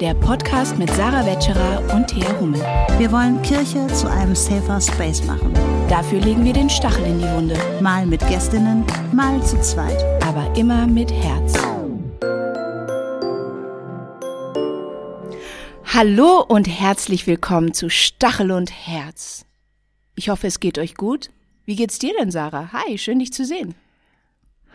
der Podcast mit Sarah Wetscherer und Thea Hummel. Wir wollen Kirche zu einem safer Space machen. Dafür legen wir den Stachel in die Wunde. Mal mit Gästinnen, mal zu zweit. Aber immer mit Herz. Hallo und herzlich willkommen zu Stachel und Herz. Ich hoffe, es geht euch gut. Wie geht's dir denn, Sarah? Hi, schön dich zu sehen.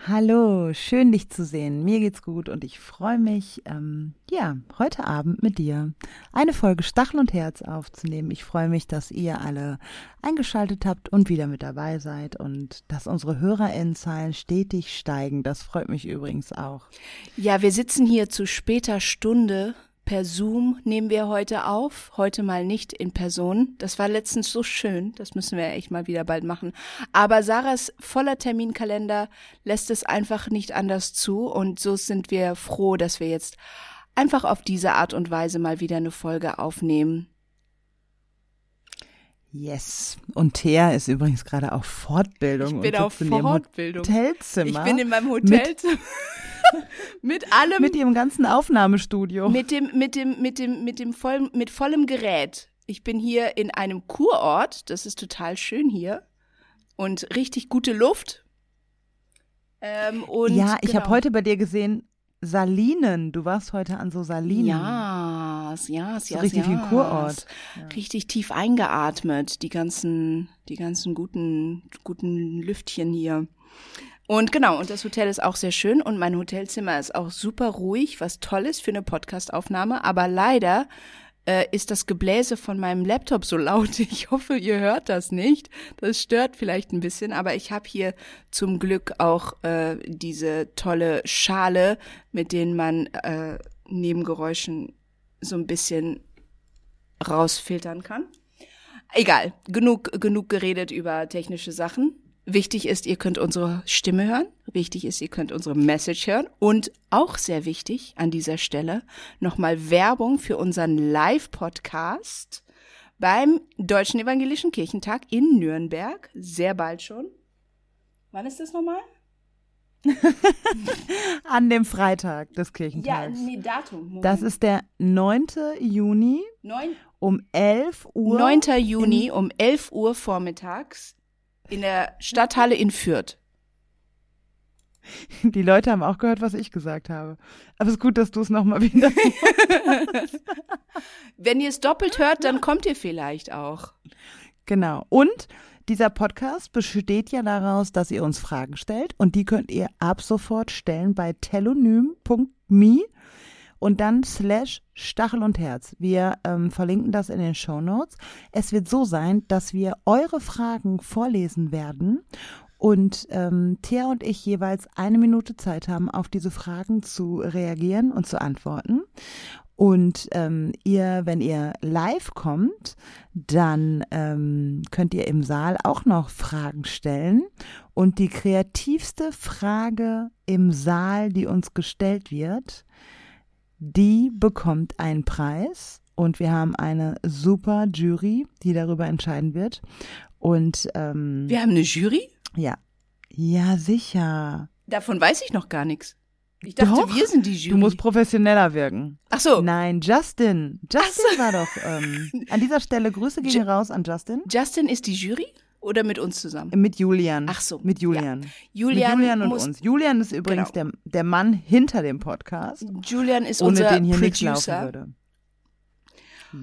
Hallo, schön dich zu sehen. Mir geht's gut und ich freue mich, ähm, ja, heute Abend mit dir eine Folge Stachel und Herz aufzunehmen. Ich freue mich, dass ihr alle eingeschaltet habt und wieder mit dabei seid und dass unsere HörerInnenzahlen stetig steigen. Das freut mich übrigens auch. Ja, wir sitzen hier zu später Stunde Per Zoom nehmen wir heute auf, heute mal nicht in Person. Das war letztens so schön, das müssen wir echt mal wieder bald machen. Aber Sarahs voller Terminkalender lässt es einfach nicht anders zu und so sind wir froh, dass wir jetzt einfach auf diese Art und Weise mal wieder eine Folge aufnehmen. Yes. Und Thea ist übrigens gerade auf Fortbildung. Ich bin auf Fortbildung. Hotelzimmer. Ich bin in meinem Hotelzimmer. mit allem. Mit ihrem ganzen Aufnahmestudio. Mit dem, mit dem, mit dem, mit dem vollen, mit vollem Gerät. Ich bin hier in einem Kurort. Das ist total schön hier. Und richtig gute Luft. Ähm, und ja, ich genau. habe heute bei dir gesehen, Salinen. Du warst heute an so Salinen. Ja, ja, ja. Richtig ein Kurort. Ja. Richtig tief eingeatmet, die ganzen, die ganzen guten, guten Lüftchen hier. Und genau, und das Hotel ist auch sehr schön und mein Hotelzimmer ist auch super ruhig, was toll ist für eine Podcastaufnahme, aber leider äh, ist das Gebläse von meinem Laptop so laut. Ich hoffe, ihr hört das nicht. Das stört vielleicht ein bisschen, aber ich habe hier zum Glück auch äh, diese tolle Schale, mit denen man äh, Nebengeräuschen so ein bisschen rausfiltern kann. Egal, genug, genug geredet über technische Sachen. Wichtig ist, ihr könnt unsere Stimme hören. Wichtig ist, ihr könnt unsere Message hören. Und auch sehr wichtig an dieser Stelle nochmal Werbung für unseren Live-Podcast beim Deutschen Evangelischen Kirchentag in Nürnberg. Sehr bald schon. Wann ist das nochmal? An dem Freitag des Kirchentags. Ja, nee, Datum. Moment. Das ist der 9. Juni 9, um 11 Uhr. 9. Juni um 11 Uhr vormittags in der Stadthalle in Fürth. Die Leute haben auch gehört, was ich gesagt habe. Aber es ist gut, dass du es nochmal wieder. Wenn ihr es doppelt hört, dann kommt ihr vielleicht auch. Genau. Und dieser Podcast besteht ja daraus, dass ihr uns Fragen stellt und die könnt ihr ab sofort stellen bei telonym.me und dann slash Stachel und Herz. Wir ähm, verlinken das in den Show Notes. Es wird so sein, dass wir eure Fragen vorlesen werden und ähm, Thea und ich jeweils eine Minute Zeit haben, auf diese Fragen zu reagieren und zu antworten. Und ähm, ihr, wenn ihr live kommt, dann ähm, könnt ihr im Saal auch noch Fragen stellen. Und die kreativste Frage im Saal, die uns gestellt wird, die bekommt einen Preis und wir haben eine super Jury, die darüber entscheiden wird. Und ähm, wir haben eine Jury? Ja. Ja, sicher. Davon weiß ich noch gar nichts. Ich dachte, doch, wir sind die Jury. Du musst professioneller wirken. Ach so. Nein, Justin. Justin so. war doch. Ähm, an dieser Stelle Grüße gehen raus an Justin. Justin ist die Jury? Oder mit uns zusammen? Mit Julian. Ach so. Mit Julian. Ja. Julian, mit Julian und uns. Julian ist übrigens genau. der, der Mann hinter dem Podcast. Julian ist ohne unser den hier Producer. nichts laufen würde.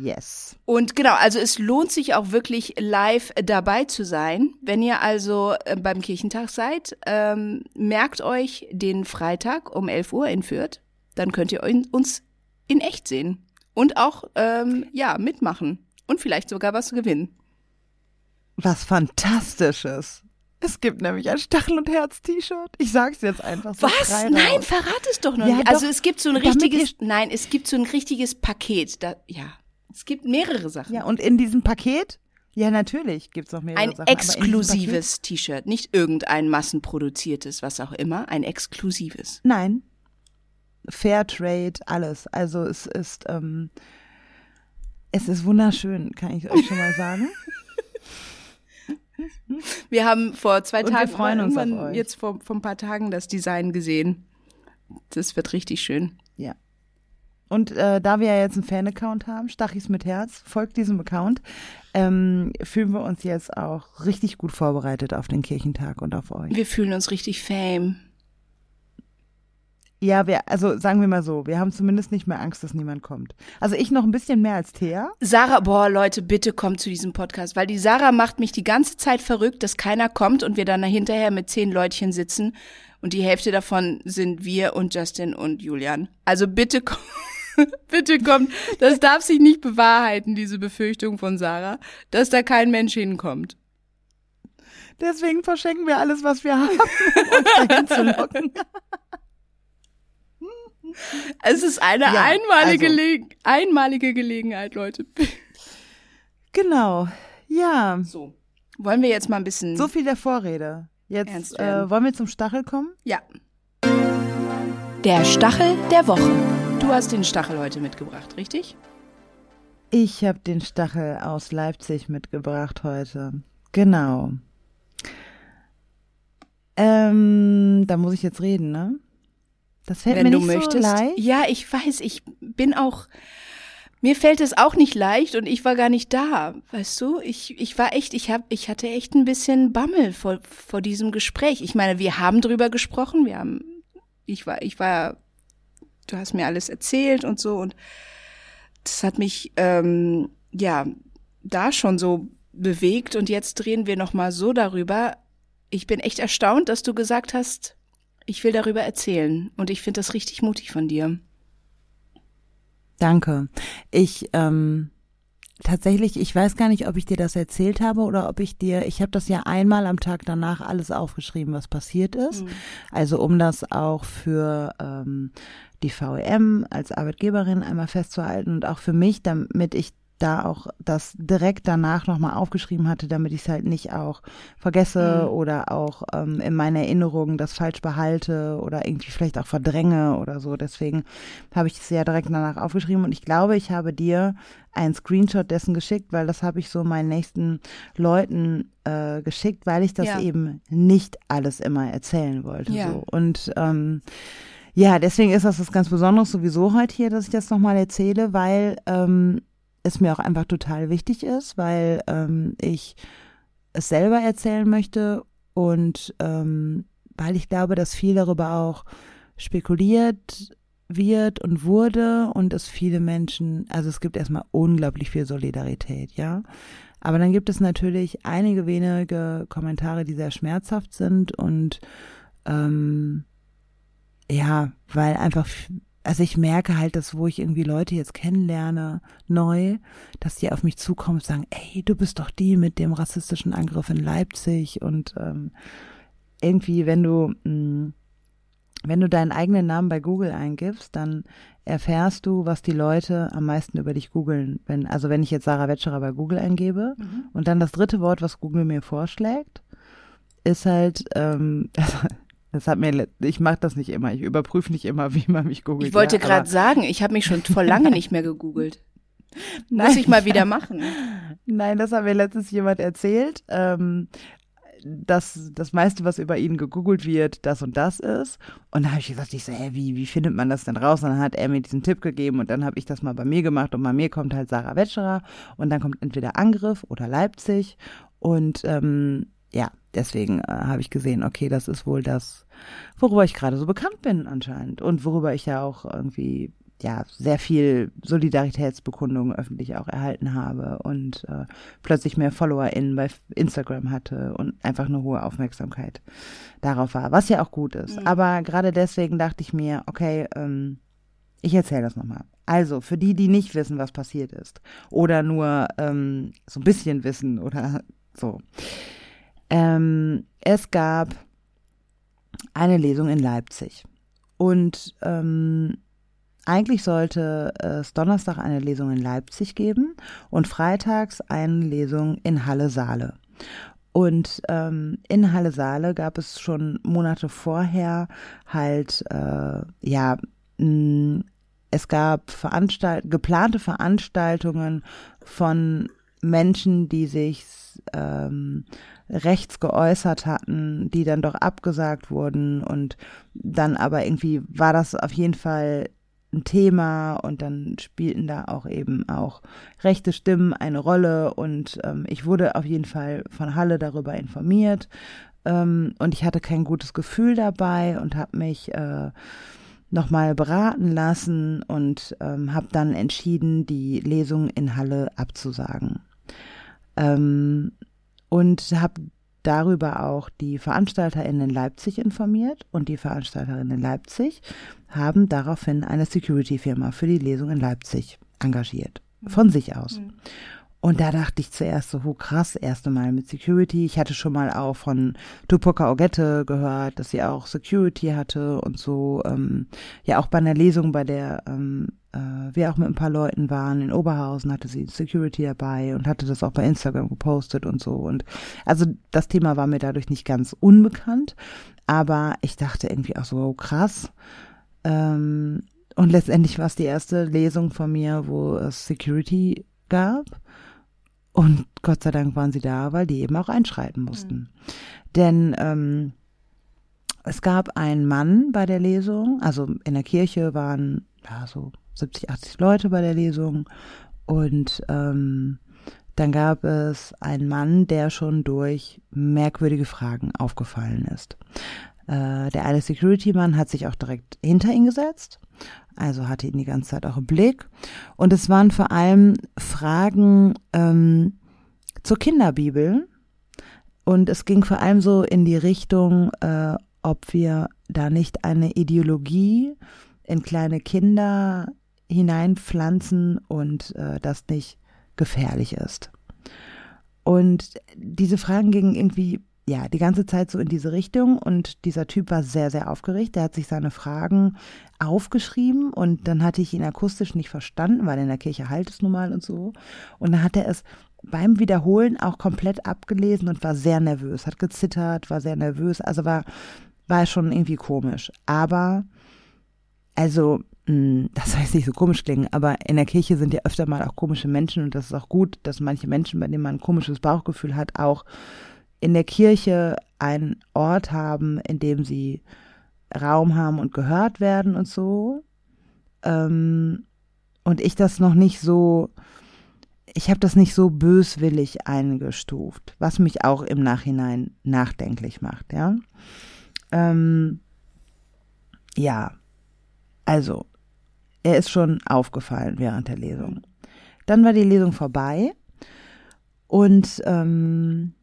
Yes. Und genau, also es lohnt sich auch wirklich live dabei zu sein. Wenn ihr also äh, beim Kirchentag seid, ähm, merkt euch den Freitag um 11 Uhr in Fürth. Dann könnt ihr uns in echt sehen. Und auch, ähm, ja, mitmachen. Und vielleicht sogar was gewinnen was Fantastisches. Es gibt nämlich ein Stachel- und Herz-T-Shirt. Ich sag's jetzt einfach so. Was? Nein, verrat es doch noch ja, nicht. Also es gibt so ein richtiges, nein, es gibt so ein richtiges Paket. Da, ja, es gibt mehrere Sachen. Ja, und in diesem Paket, ja natürlich gibt's noch mehrere ein Sachen. Ein exklusives T-Shirt, nicht irgendein massenproduziertes, was auch immer, ein exklusives. Nein. Fairtrade, alles. Also es ist, ähm, es ist wunderschön, kann ich euch schon mal sagen. Wir haben vor zwei Und Tagen, wir freuen uns auf euch. jetzt vor, vor ein paar Tagen das Design gesehen. Das wird richtig schön. Ja. Und äh, da wir ja jetzt einen Fan-Account haben, Stachis mit Herz, folgt diesem Account, ähm, fühlen wir uns jetzt auch richtig gut vorbereitet auf den Kirchentag und auf euch. Wir fühlen uns richtig fame. Ja, wir, also sagen wir mal so, wir haben zumindest nicht mehr Angst, dass niemand kommt. Also ich noch ein bisschen mehr als Thea. Sarah, boah, Leute, bitte kommt zu diesem Podcast, weil die Sarah macht mich die ganze Zeit verrückt, dass keiner kommt und wir dann hinterher mit zehn Leutchen sitzen und die Hälfte davon sind wir und Justin und Julian. Also bitte kommt. Bitte kommt, das darf sich nicht bewahrheiten, diese Befürchtung von Sarah, dass da kein Mensch hinkommt. Deswegen verschenken wir alles, was wir haben, um uns dahin zu locken. Es ist eine Ja, einmalige, also. Gele einmalige Gelegenheit, Leute. Genau. Ja, So. Wollen wir jetzt mal ein bisschen. so viel der Vorrede. Jetzt äh, wollen wir zum Stachel kommen? Ja. Der Stachel der Woche. Du hast den Stachel heute mitgebracht, richtig? Ich habe den Stachel aus Leipzig mitgebracht heute. Genau. Ähm, da muss ich jetzt reden, ne? Das fällt Wenn mir du nicht möchtest. so leicht. Ja, ich weiß, ich bin auch. Mir fällt es auch nicht leicht und ich war gar nicht da, weißt du? Ich, ich war echt, ich hab, ich hatte echt ein bisschen Bammel vor, vor diesem Gespräch. Ich meine, wir haben drüber gesprochen, wir haben, ich war, ich war, du hast mir alles erzählt und so und das hat mich, ähm, ja, da schon so bewegt und jetzt drehen wir noch mal so darüber. Ich bin echt erstaunt, dass du gesagt hast, ich will darüber erzählen und ich finde das richtig mutig von dir. Danke. Ich ähm, tatsächlich, ich weiß gar nicht, ob ich dir das erzählt habe oder ob ich dir, ich habe das ja einmal am Tag danach alles aufgeschrieben, was passiert ist. Also um das auch für ähm, die VEM als Arbeitgeberin einmal festzuhalten und auch für mich, damit ich da auch das direkt danach nochmal aufgeschrieben hatte, damit ich es halt nicht auch vergesse Mhm. oder auch ähm, in meiner Erinnerung das falsch behalte oder irgendwie vielleicht auch verdränge oder so. Deswegen habe ich es ja direkt danach aufgeschrieben und ich glaube, ich habe dir einen Screenshot dessen geschickt, weil das habe ich so meinen nächsten Leuten äh, geschickt, weil ich das Ja. eben nicht alles immer erzählen wollte. Ja. So. Und ähm, ja, deswegen ist das was ganz Besonderes sowieso heute hier, dass ich das nochmal erzähle, weil ähm, es mir auch einfach total wichtig ist, weil ähm, ich es selber erzählen möchte und ähm, weil ich glaube, dass viel darüber auch spekuliert wird und wurde und es viele Menschen, also es gibt erstmal unglaublich viel Solidarität, ja. Aber dann gibt es natürlich einige wenige Kommentare, die sehr schmerzhaft sind und ähm, ja, weil einfach, also ich merke halt, dass wo ich irgendwie Leute jetzt kennenlerne, neu, dass die auf mich zukommen und sagen, ey, du bist doch die mit dem rassistischen Angriff in Leipzig und ähm, irgendwie, wenn du mh, wenn du deinen eigenen Namen bei Google eingibst, dann erfährst du, was die Leute am meisten über dich googeln. Wenn, also wenn ich jetzt Sarah Wetscherer bei Google eingebe und dann das dritte Wort, was Google mir vorschlägt, ist halt, ähm, das hat mir, ich mache das nicht immer, ich überprüfe nicht immer, wie man mich googelt. Ich wollte ja, gerade sagen, ich habe mich schon vor lange nicht mehr gegoogelt. Muss Nein. ich mal wieder machen. Nein, das hat mir letztens jemand erzählt, ähm, dass das meiste, was über ihn gegoogelt wird, das und das ist. Und da habe ich gesagt, ich so, hä, wie, wie findet man das denn raus? Und dann hat er mir diesen Tipp gegeben und dann habe ich das mal bei mir gemacht und bei mir kommt halt Sarah Wetscherer und dann kommt entweder Angriff oder Leipzig und ähm, ja, deswegen äh, habe ich gesehen, okay, das ist wohl das, worüber ich gerade so bekannt bin anscheinend und worüber ich ja auch irgendwie ja sehr viel Solidaritätsbekundungen öffentlich auch erhalten habe und äh, plötzlich mehr FollowerInnen bei Instagram hatte und einfach eine hohe Aufmerksamkeit darauf war, was ja auch gut ist. Aber gerade deswegen dachte ich mir, okay, ähm, ich erzähle das nochmal. Also, für die, die nicht wissen, was passiert ist oder nur ähm, so ein bisschen wissen oder so. Ähm, es gab eine Lesung in Leipzig und ähm, eigentlich sollte es Donnerstag eine Lesung in Leipzig geben und freitags eine Lesung in Halle-Saale. Und ähm, in Halle-Saale gab es schon Monate vorher halt, äh, ja, mh, es gab Veranstalt geplante Veranstaltungen von Menschen, die sich ähm, rechts geäußert hatten, die dann doch abgesagt wurden. Und dann aber irgendwie war das auf jeden Fall ein Thema und dann spielten da auch eben auch rechte Stimmen eine Rolle. Und ähm, ich wurde auf jeden Fall von Halle darüber informiert. Ähm, und ich hatte kein gutes Gefühl dabei und habe mich äh, nochmal beraten lassen und ähm, habe dann entschieden, die Lesung in Halle abzusagen. Ähm, und habe darüber auch die VeranstalterInnen in Leipzig informiert und die VeranstalterInnen in Leipzig haben daraufhin eine Security-Firma für die Lesung in Leipzig engagiert. Von sich aus. Mhm. Und da dachte ich zuerst so, oh krass, erste Mal mit Security. Ich hatte schon mal auch von Tupoka Ogette gehört, dass sie auch Security hatte und so. Ähm, ja, auch bei einer Lesung, bei der ähm, äh, wir auch mit ein paar Leuten waren in Oberhausen, hatte sie Security dabei und hatte das auch bei Instagram gepostet und so. Und also das Thema war mir dadurch nicht ganz unbekannt, aber ich dachte irgendwie auch so, oh, krass. Ähm, und letztendlich war es die erste Lesung von mir, wo es Security gab. Und Gott sei Dank waren sie da, weil die eben auch einschreiten mussten. Mhm. Denn ähm, es gab einen Mann bei der Lesung, also in der Kirche waren ja so 70, 80 Leute bei der Lesung und ähm, dann gab es einen Mann, der schon durch merkwürdige Fragen aufgefallen ist. Äh, der eine Security-Mann hat sich auch direkt hinter ihn gesetzt also hatte ihn die ganze Zeit auch im Blick. Und es waren vor allem Fragen ähm, zur Kinderbibel. Und es ging vor allem so in die Richtung, äh, ob wir da nicht eine Ideologie in kleine Kinder hineinpflanzen und äh, das nicht gefährlich ist. Und diese Fragen gingen irgendwie ja, die ganze Zeit so in diese Richtung und dieser Typ war sehr, sehr aufgeregt. Der hat sich seine Fragen aufgeschrieben und dann hatte ich ihn akustisch nicht verstanden, weil in der Kirche halt es nun mal und so. Und dann hat er es beim Wiederholen auch komplett abgelesen und war sehr nervös, hat gezittert, war sehr nervös, also war, war schon irgendwie komisch. Aber, also, hm, das soll jetzt nicht so komisch klingen, aber in der Kirche sind ja öfter mal auch komische Menschen und das ist auch gut, dass manche Menschen, bei denen man ein komisches Bauchgefühl hat, auch in der Kirche einen Ort haben, in dem sie Raum haben und gehört werden und so. Ähm, und ich das noch nicht so, ich habe das nicht so böswillig eingestuft, was mich auch im Nachhinein nachdenklich macht, ja. Ähm, ja, also, er ist schon aufgefallen während der Lesung. Dann war die Lesung vorbei und ähm,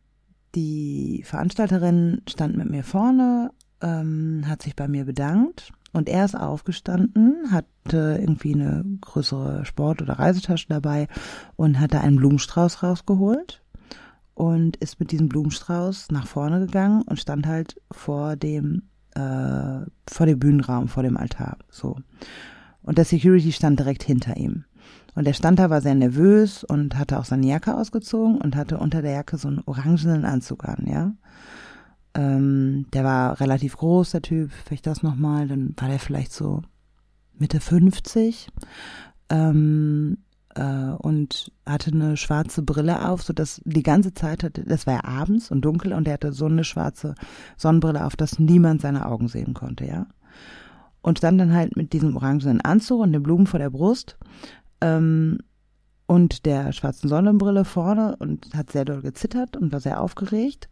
die Veranstalterin stand mit mir vorne, ähm, hat sich bei mir bedankt und er ist aufgestanden, hatte irgendwie eine größere Sport- oder Reisetasche dabei und hat da einen Blumenstrauß rausgeholt und ist mit diesem Blumenstrauß nach vorne gegangen und stand halt vor dem äh, vor dem Bühnenraum, vor dem Altar, so. Und der Security stand direkt hinter ihm. Und der stand da, war sehr nervös und hatte auch seine Jacke ausgezogen und hatte unter der Jacke so einen orangenen Anzug an, ja. Ähm, der war relativ groß, der Typ, vielleicht das nochmal, dann war der vielleicht so Mitte 50 ähm, äh, und hatte eine schwarze Brille auf, so dass die ganze Zeit hatte, das war ja abends und dunkel und er hatte so eine schwarze Sonnenbrille auf, dass niemand seine Augen sehen konnte, ja. Und stand dann halt mit diesem orangenen Anzug und den Blumen vor der Brust ähm, und der schwarzen Sonnenbrille vorne und hat sehr doll gezittert und war sehr aufgeregt.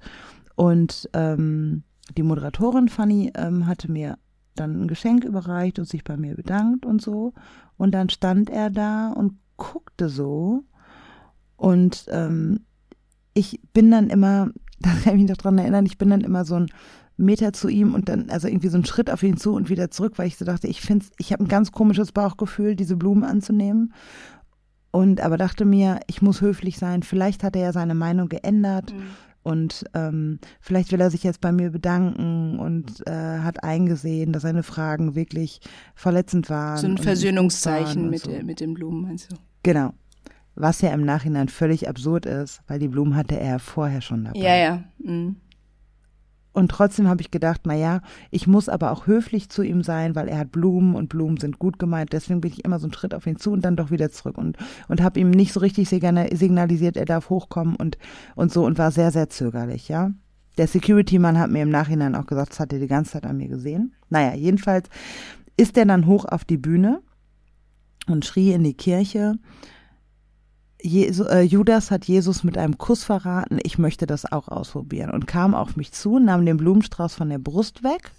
Und ähm, die Moderatorin Fanny ähm, hatte mir dann ein Geschenk überreicht und sich bei mir bedankt und so. Und dann stand er da und guckte so. Und ähm, ich bin dann immer, da kann ich mich noch dran erinnern, ich bin dann immer so ein Meter zu ihm und dann, also irgendwie so einen Schritt auf ihn zu und wieder zurück, weil ich so dachte, ich finde ich habe ein ganz komisches Bauchgefühl, diese Blumen anzunehmen. Und aber dachte mir, ich muss höflich sein. Vielleicht hat er ja seine Meinung geändert. Mhm. Und ähm, vielleicht will er sich jetzt bei mir bedanken und äh, hat eingesehen, dass seine Fragen wirklich verletzend waren. So ein Versöhnungszeichen mit, so. mit den Blumen, meinst du? Genau. Was ja im Nachhinein völlig absurd ist, weil die Blumen hatte er vorher schon dabei. Ja, ja. Mhm. Und trotzdem habe ich gedacht, na ja, ich muss aber auch höflich zu ihm sein, weil er hat Blumen und Blumen sind gut gemeint. Deswegen bin ich immer so einen Schritt auf ihn zu und dann doch wieder zurück und und habe ihm nicht so richtig signalisiert, er darf hochkommen und und so und war sehr sehr zögerlich, ja. Der Security-Mann hat mir im Nachhinein auch gesagt, das hat er die ganze Zeit an mir gesehen. Naja, jedenfalls ist er dann hoch auf die Bühne und schrie in die Kirche, Jesu, äh, Judas hat Jesus mit einem Kuss verraten, ich möchte das auch ausprobieren und kam auf mich zu, nahm den Blumenstrauß von der Brust weg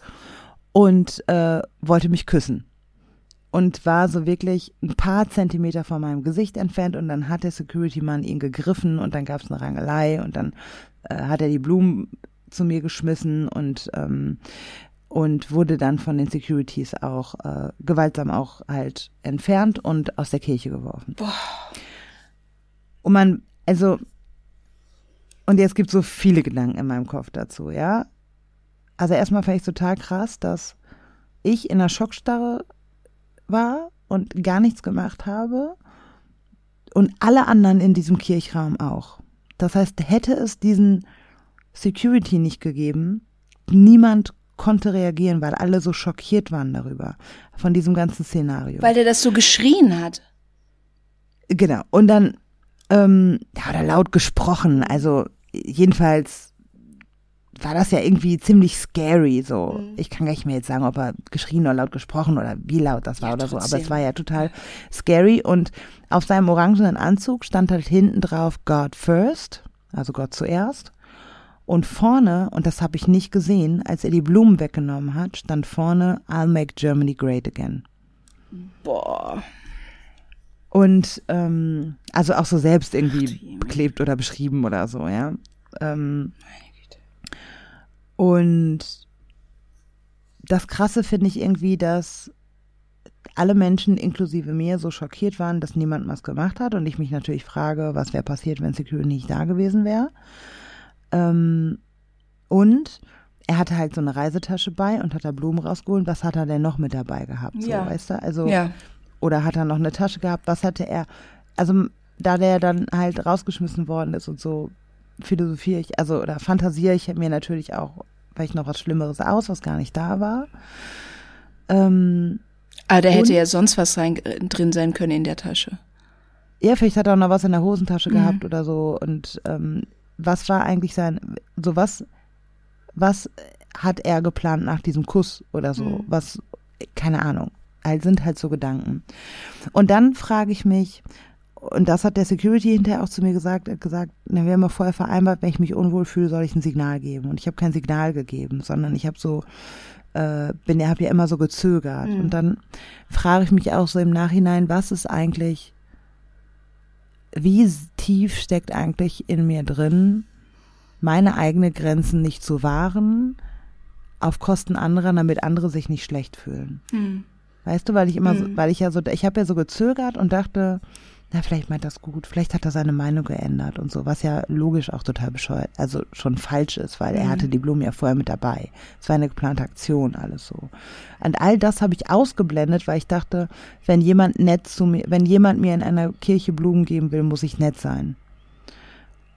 und äh, wollte mich küssen und war so wirklich ein paar Zentimeter von meinem Gesicht entfernt und dann hat der Security-Mann ihn gegriffen und dann gab es eine Rangelei und dann äh, hat er die Blumen zu mir geschmissen und ähm, und wurde dann von den Securities auch äh, gewaltsam auch halt entfernt und aus der Kirche geworfen. Boah. Und man, also, und jetzt gibt es so viele Gedanken in meinem Kopf dazu, ja. Also erstmal fand ich total krass, dass ich in der Schockstarre war und gar nichts gemacht habe und alle anderen in diesem Kirchraum auch. Das heißt, hätte es diesen Security nicht gegeben, niemand konnte reagieren, weil alle so schockiert waren darüber, von diesem ganzen Szenario. Weil der das so geschrien hat. Genau. Und dann, ähm, ja, oder laut gesprochen. Also, jedenfalls war das ja irgendwie ziemlich scary, so. Mhm. Ich kann gar nicht mehr jetzt sagen, ob er geschrien oder laut gesprochen oder wie laut das war Ja, oder so, aber trotzdem. es war ja total scary und auf seinem orangenen Anzug stand halt hinten drauf God first, also Gott zuerst. Und vorne, und das habe ich nicht gesehen, als er die Blumen weggenommen hat, stand vorne I'll make Germany great again. Boah. Und ähm, also auch so selbst irgendwie beklebt oder beschrieben oder so, ja. Ähm, und das Krasse finde ich irgendwie, dass alle Menschen inklusive mir so schockiert waren, dass niemand was gemacht hat und ich mich natürlich frage, was wäre passiert, wenn Security nicht da gewesen wäre. Ähm, und er hatte halt so eine Reisetasche bei und hat da Blumen rausgeholt. Was hat er denn noch mit dabei gehabt? So, Ja. weißt du? Also Ja. Oder hat er noch eine Tasche gehabt? Was hatte er? Also, da der dann halt rausgeschmissen worden ist und so philosophiere ich, also, oder fantasiere ich mir natürlich auch vielleicht noch was Schlimmeres aus, was gar nicht da war. Ähm, Aber da hätte ja sonst was rein, drin sein können in der Tasche. ja, vielleicht hat er auch noch was in der Hosentasche Mhm. gehabt oder so. Und ähm, was war eigentlich sein, so was, was hat er geplant nach diesem Kuss oder so? Mhm. Was, keine Ahnung. Sind halt so Gedanken. Und dann frage ich mich, und das hat der Security hinterher auch zu mir gesagt, er hat gesagt, na, wir haben ja vorher vereinbart, wenn ich mich unwohl fühle, soll ich ein Signal geben. Und ich habe kein Signal gegeben, sondern ich habe so, äh, bin, habe ja immer so gezögert. Mhm. Und dann frage ich mich auch so im Nachhinein, was ist eigentlich, wie tief steckt eigentlich in mir drin, meine eigene Grenzen nicht zu wahren, auf Kosten anderer, damit andere sich nicht schlecht fühlen. Hm. Weißt du, weil ich immer so, Mhm. weil ich ja so, ich habe ja so gezögert und dachte, na, vielleicht meint das gut, vielleicht hat er seine Meinung geändert und so, was ja logisch auch total bescheuert, also schon falsch ist, weil er Mhm. hatte die Blumen ja vorher mit dabei. Es war eine geplante Aktion, alles so. Und all das habe ich ausgeblendet, weil ich dachte, wenn jemand nett zu mir, wenn jemand mir in einer Kirche Blumen geben will, muss ich nett sein.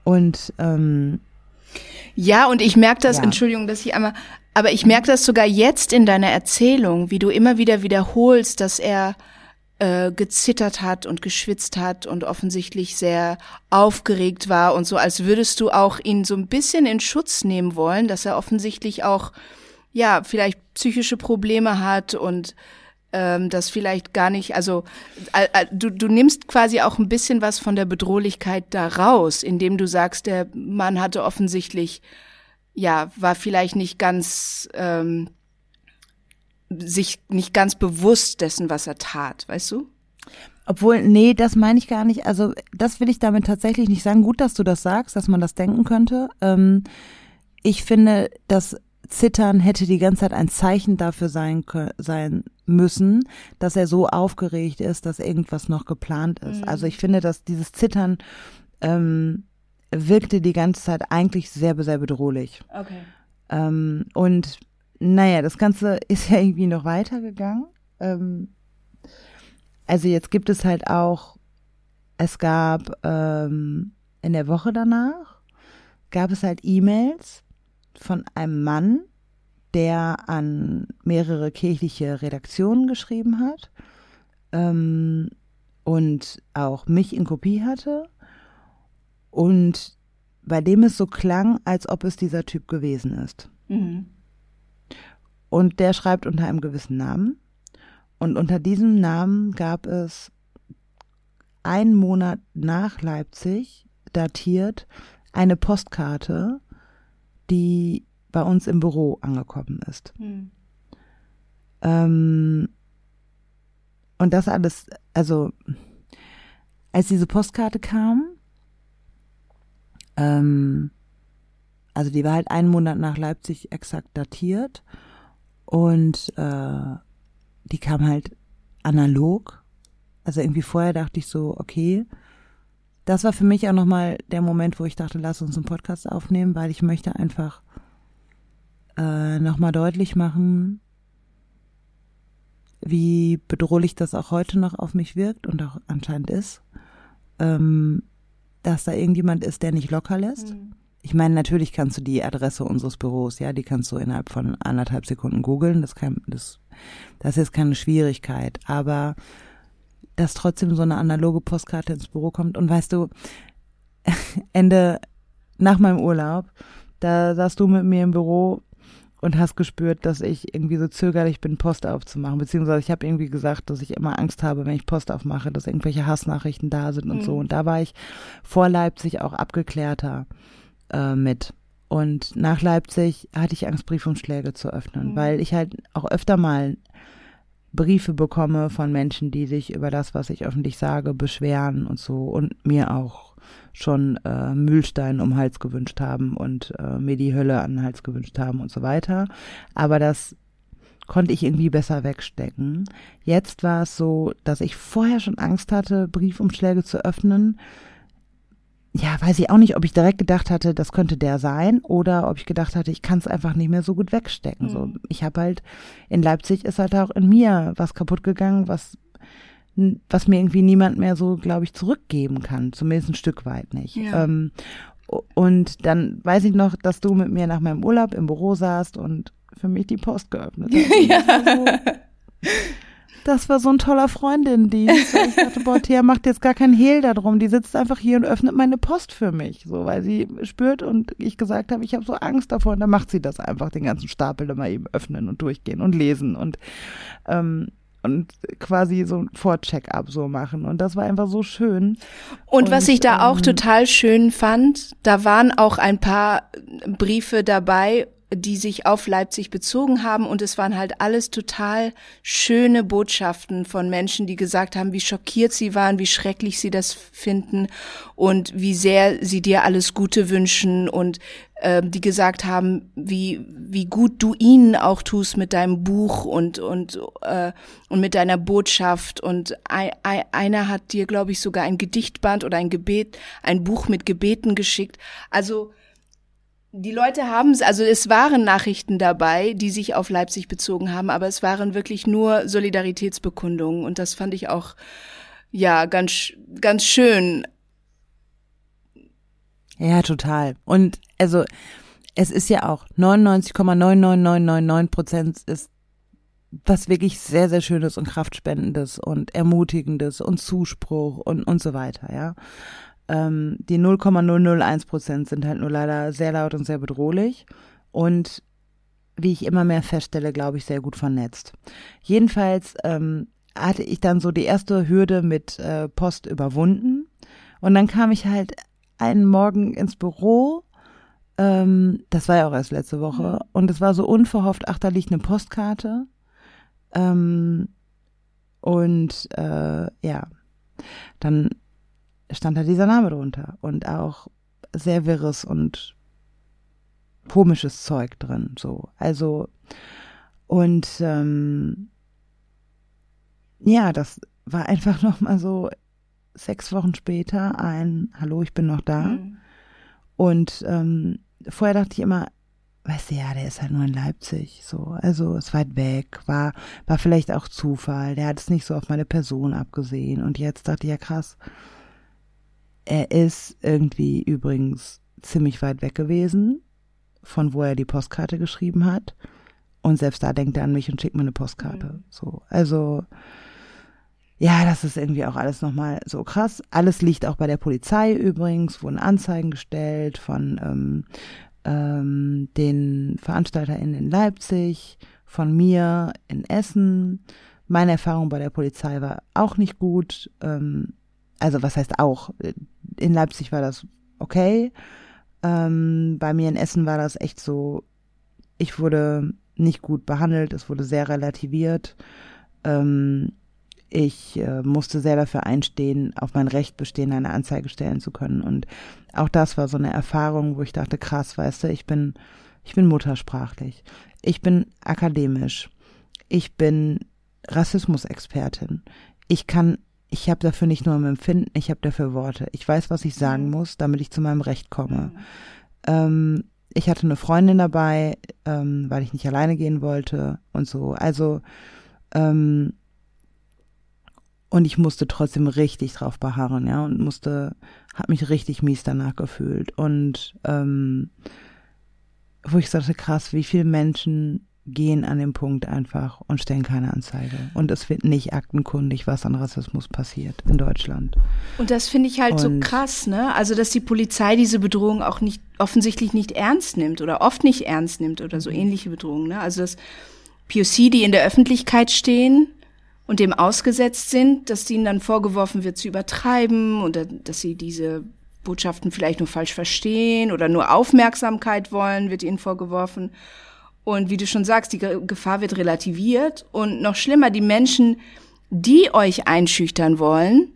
Und ähm, Ja, und ich merke das, Ja. Entschuldigung, dass ich einmal, aber ich merke das sogar jetzt in deiner Erzählung, wie du immer wieder wiederholst, dass er äh, gezittert hat und geschwitzt hat und offensichtlich sehr aufgeregt war und so, als würdest du auch ihn so ein bisschen in Schutz nehmen wollen, dass er offensichtlich auch, ja, vielleicht psychische Probleme hat und ähm, das vielleicht gar nicht, also äh, äh, du, du nimmst quasi auch ein bisschen was von der Bedrohlichkeit da raus, indem du sagst, der Mann hatte offensichtlich, ja, war vielleicht nicht ganz, ähm, sich nicht ganz bewusst dessen, was er tat, weißt du? Obwohl, nee, das meine ich gar nicht. Also, das will ich damit tatsächlich nicht sagen. Gut, dass du das sagst, dass man das denken könnte. Ähm, ich finde, das Zittern hätte die ganze Zeit ein Zeichen dafür sein, sein müssen, dass er so aufgeregt ist, dass irgendwas noch geplant ist. Also, ich finde, dass dieses Zittern ähm, wirkte die ganze Zeit eigentlich sehr, sehr bedrohlich. Okay. Ähm, und naja, das Ganze ist ja irgendwie noch weitergegangen. Ähm, also jetzt gibt es halt auch, es gab ähm, in der Woche danach, gab es halt E-Mails von einem Mann, der an mehrere kirchliche Redaktionen geschrieben hat ähm, und auch mich in Kopie hatte und bei dem es so klang, als ob es dieser Typ gewesen ist. Mhm. Und der schreibt unter einem gewissen Namen. Und unter diesem Namen gab es einen Monat nach Leipzig datiert eine Postkarte, die bei uns im Büro angekommen ist. Hm. Ähm, und das alles, also als diese Postkarte kam, ähm, also die war halt einen Monat nach Leipzig exakt datiert und äh, die kam halt analog. Also irgendwie vorher dachte ich so, okay, das war für mich auch nochmal der Moment, wo ich dachte, lass uns einen Podcast aufnehmen, weil ich möchte einfach äh, nochmal deutlich machen, wie bedrohlich das auch heute noch auf mich wirkt und auch anscheinend ist, ähm, dass da irgendjemand ist, der nicht locker lässt. Mhm. Ich meine, natürlich kannst du die Adresse unseres Büros, ja, die kannst du innerhalb von anderthalb Sekunden googeln. Das, kann, das, das ist keine Schwierigkeit. Aber dass trotzdem so eine analoge Postkarte ins Büro kommt und weißt du, Ende nach meinem Urlaub, da saßt du mit mir im Büro und hast gespürt, dass ich irgendwie so zögerlich bin, Post aufzumachen. Beziehungsweise ich habe irgendwie gesagt, dass ich immer Angst habe, wenn ich Post aufmache, dass irgendwelche Hassnachrichten da sind und Mhm. so. Und da war ich vor Leipzig auch abgeklärter äh, mit. Und nach Leipzig hatte ich Angst, Briefumschläge zu öffnen, Mhm. weil ich halt auch öfter mal Briefe bekomme von Menschen, die sich über das, was ich öffentlich sage, beschweren und so und mir auch schon äh, Mühlstein um Hals gewünscht haben und äh, mir die Hölle an den Hals gewünscht haben und so weiter. Aber das konnte ich irgendwie besser wegstecken. Jetzt war es so, dass ich vorher schon Angst hatte, Briefumschläge zu öffnen. Ja, weiß ich auch nicht, ob ich direkt gedacht hatte, das könnte der sein oder ob ich gedacht hatte, ich kann es einfach nicht mehr so gut wegstecken. So, Mhm. ich habe halt in Leipzig ist halt auch in mir was kaputt gegangen, was was mir irgendwie niemand mehr so, glaube ich, zurückgeben kann, zumindest ein Stück weit nicht. Ja. Ähm, und dann weiß ich noch, dass du mit mir nach meinem Urlaub im Büro saßt und für mich die Post geöffnet hast. War so, das war so ein toller Freundin-Dienst. weil Ich dachte, boah, Thea macht jetzt gar keinen Hehl darum. Die sitzt einfach hier und öffnet meine Post für mich, so, weil sie spürt und ich gesagt habe, ich habe so Angst davor. Und dann macht sie das einfach, den ganzen Stapel mal eben öffnen und durchgehen und lesen und ähm, und quasi so ein Vorcheck-up so machen. Und das war einfach so schön. Und, was Und, ich da auch ähm, total schön fand, da waren auch ein paar Briefe dabei, die sich auf Leipzig bezogen haben. Und es waren halt alles total schöne Botschaften von Menschen, die gesagt haben, wie schockiert sie waren, wie schrecklich sie das finden und wie sehr sie dir alles Gute wünschen. Und äh, die gesagt haben, wie wie gut du ihnen auch tust mit deinem Buch und und äh, und mit deiner Botschaft. Und ei, ei, einer hat dir glaube ich sogar ein Gedichtband oder ein Gebet, ein Buch mit Gebeten geschickt. Also die Leute haben es, also es waren Nachrichten dabei, die sich auf Leipzig bezogen haben, aber es waren wirklich nur Solidaritätsbekundungen und das fand ich auch ja ganz ganz schön. Ja, total. Und also es ist ja auch 99,99999 Prozent ist was wirklich sehr, sehr Schönes und Kraftspendendes und Ermutigendes und Zuspruch und, und so weiter, ja. Ähm, die 0,001 Prozent sind halt nur leider sehr laut und sehr bedrohlich und wie ich immer mehr feststelle, glaube ich, sehr gut vernetzt. Jedenfalls ähm, hatte ich dann so die erste Hürde mit äh, Post überwunden und dann kam ich halt einen Morgen ins Büro. Ähm, das war ja auch erst letzte Woche. Und es war so unverhofft, ach, da liegt eine Postkarte. Ähm, und äh, ja, dann stand da dieser Name drunter. Und auch sehr wirres und komisches Zeug drin. So. Also, und ähm, ja, das war einfach nochmal so sechs Wochen später ein Hallo, ich bin noch da. Mhm. Und ähm, vorher dachte ich immer, weißt du, ja, der ist halt nur in Leipzig, so, also ist weit weg, war, war vielleicht auch Zufall, der hat es nicht so auf meine Person abgesehen. Und jetzt dachte ich, ja krass, er ist irgendwie übrigens ziemlich weit weg gewesen, von wo er die Postkarte geschrieben hat. Und selbst da denkt er an mich und schickt mir eine Postkarte. Mhm. So, also ja, das ist irgendwie auch alles nochmal so krass. Alles liegt auch bei der Polizei übrigens, wurden Anzeigen gestellt von ähm, ähm, den VeranstalterInnen in Leipzig, von mir in Essen. Meine Erfahrung bei der Polizei war auch nicht gut. Ähm, also was heißt auch, in Leipzig war das okay. Ähm, bei mir in Essen war das echt so, ich wurde nicht gut behandelt, es wurde sehr relativiert. Ähm, ich äh, musste sehr dafür einstehen, auf mein Recht bestehen, eine Anzeige stellen zu können. Und auch das war so eine Erfahrung, wo ich dachte, krass, weißt du, ich bin, ich bin muttersprachlich. Ich bin akademisch. Ich bin Rassismusexpertin. Ich kann, ich habe dafür nicht nur ein Empfinden, ich habe dafür Worte. Ich weiß, was ich sagen mhm. muss, damit ich zu meinem Recht komme. Ähm, ich hatte eine Freundin dabei, ähm, weil ich nicht alleine gehen wollte und so. Also ähm, und ich musste trotzdem richtig drauf beharren, ja, und musste, hab mich richtig mies danach gefühlt. Und ähm, wo ich sagte, krass, wie viele Menschen gehen an den Punkt einfach und stellen keine Anzeige. Und es wird nicht aktenkundig, was an Rassismus passiert in Deutschland. Und das finde ich halt und so krass, ne? Also, dass die Polizei diese Bedrohung auch nicht offensichtlich nicht ernst nimmt oder oft nicht ernst nimmt oder so mhm. ähnliche Bedrohungen, ne? Also, dass POC, die in der Öffentlichkeit stehen, und dem ausgesetzt sind, dass ihnen dann vorgeworfen wird zu übertreiben oder dass sie diese Botschaften vielleicht nur falsch verstehen oder nur Aufmerksamkeit wollen, wird ihnen vorgeworfen. Und wie du schon sagst, die Gefahr wird relativiert. Und noch schlimmer, die Menschen, die euch einschüchtern wollen,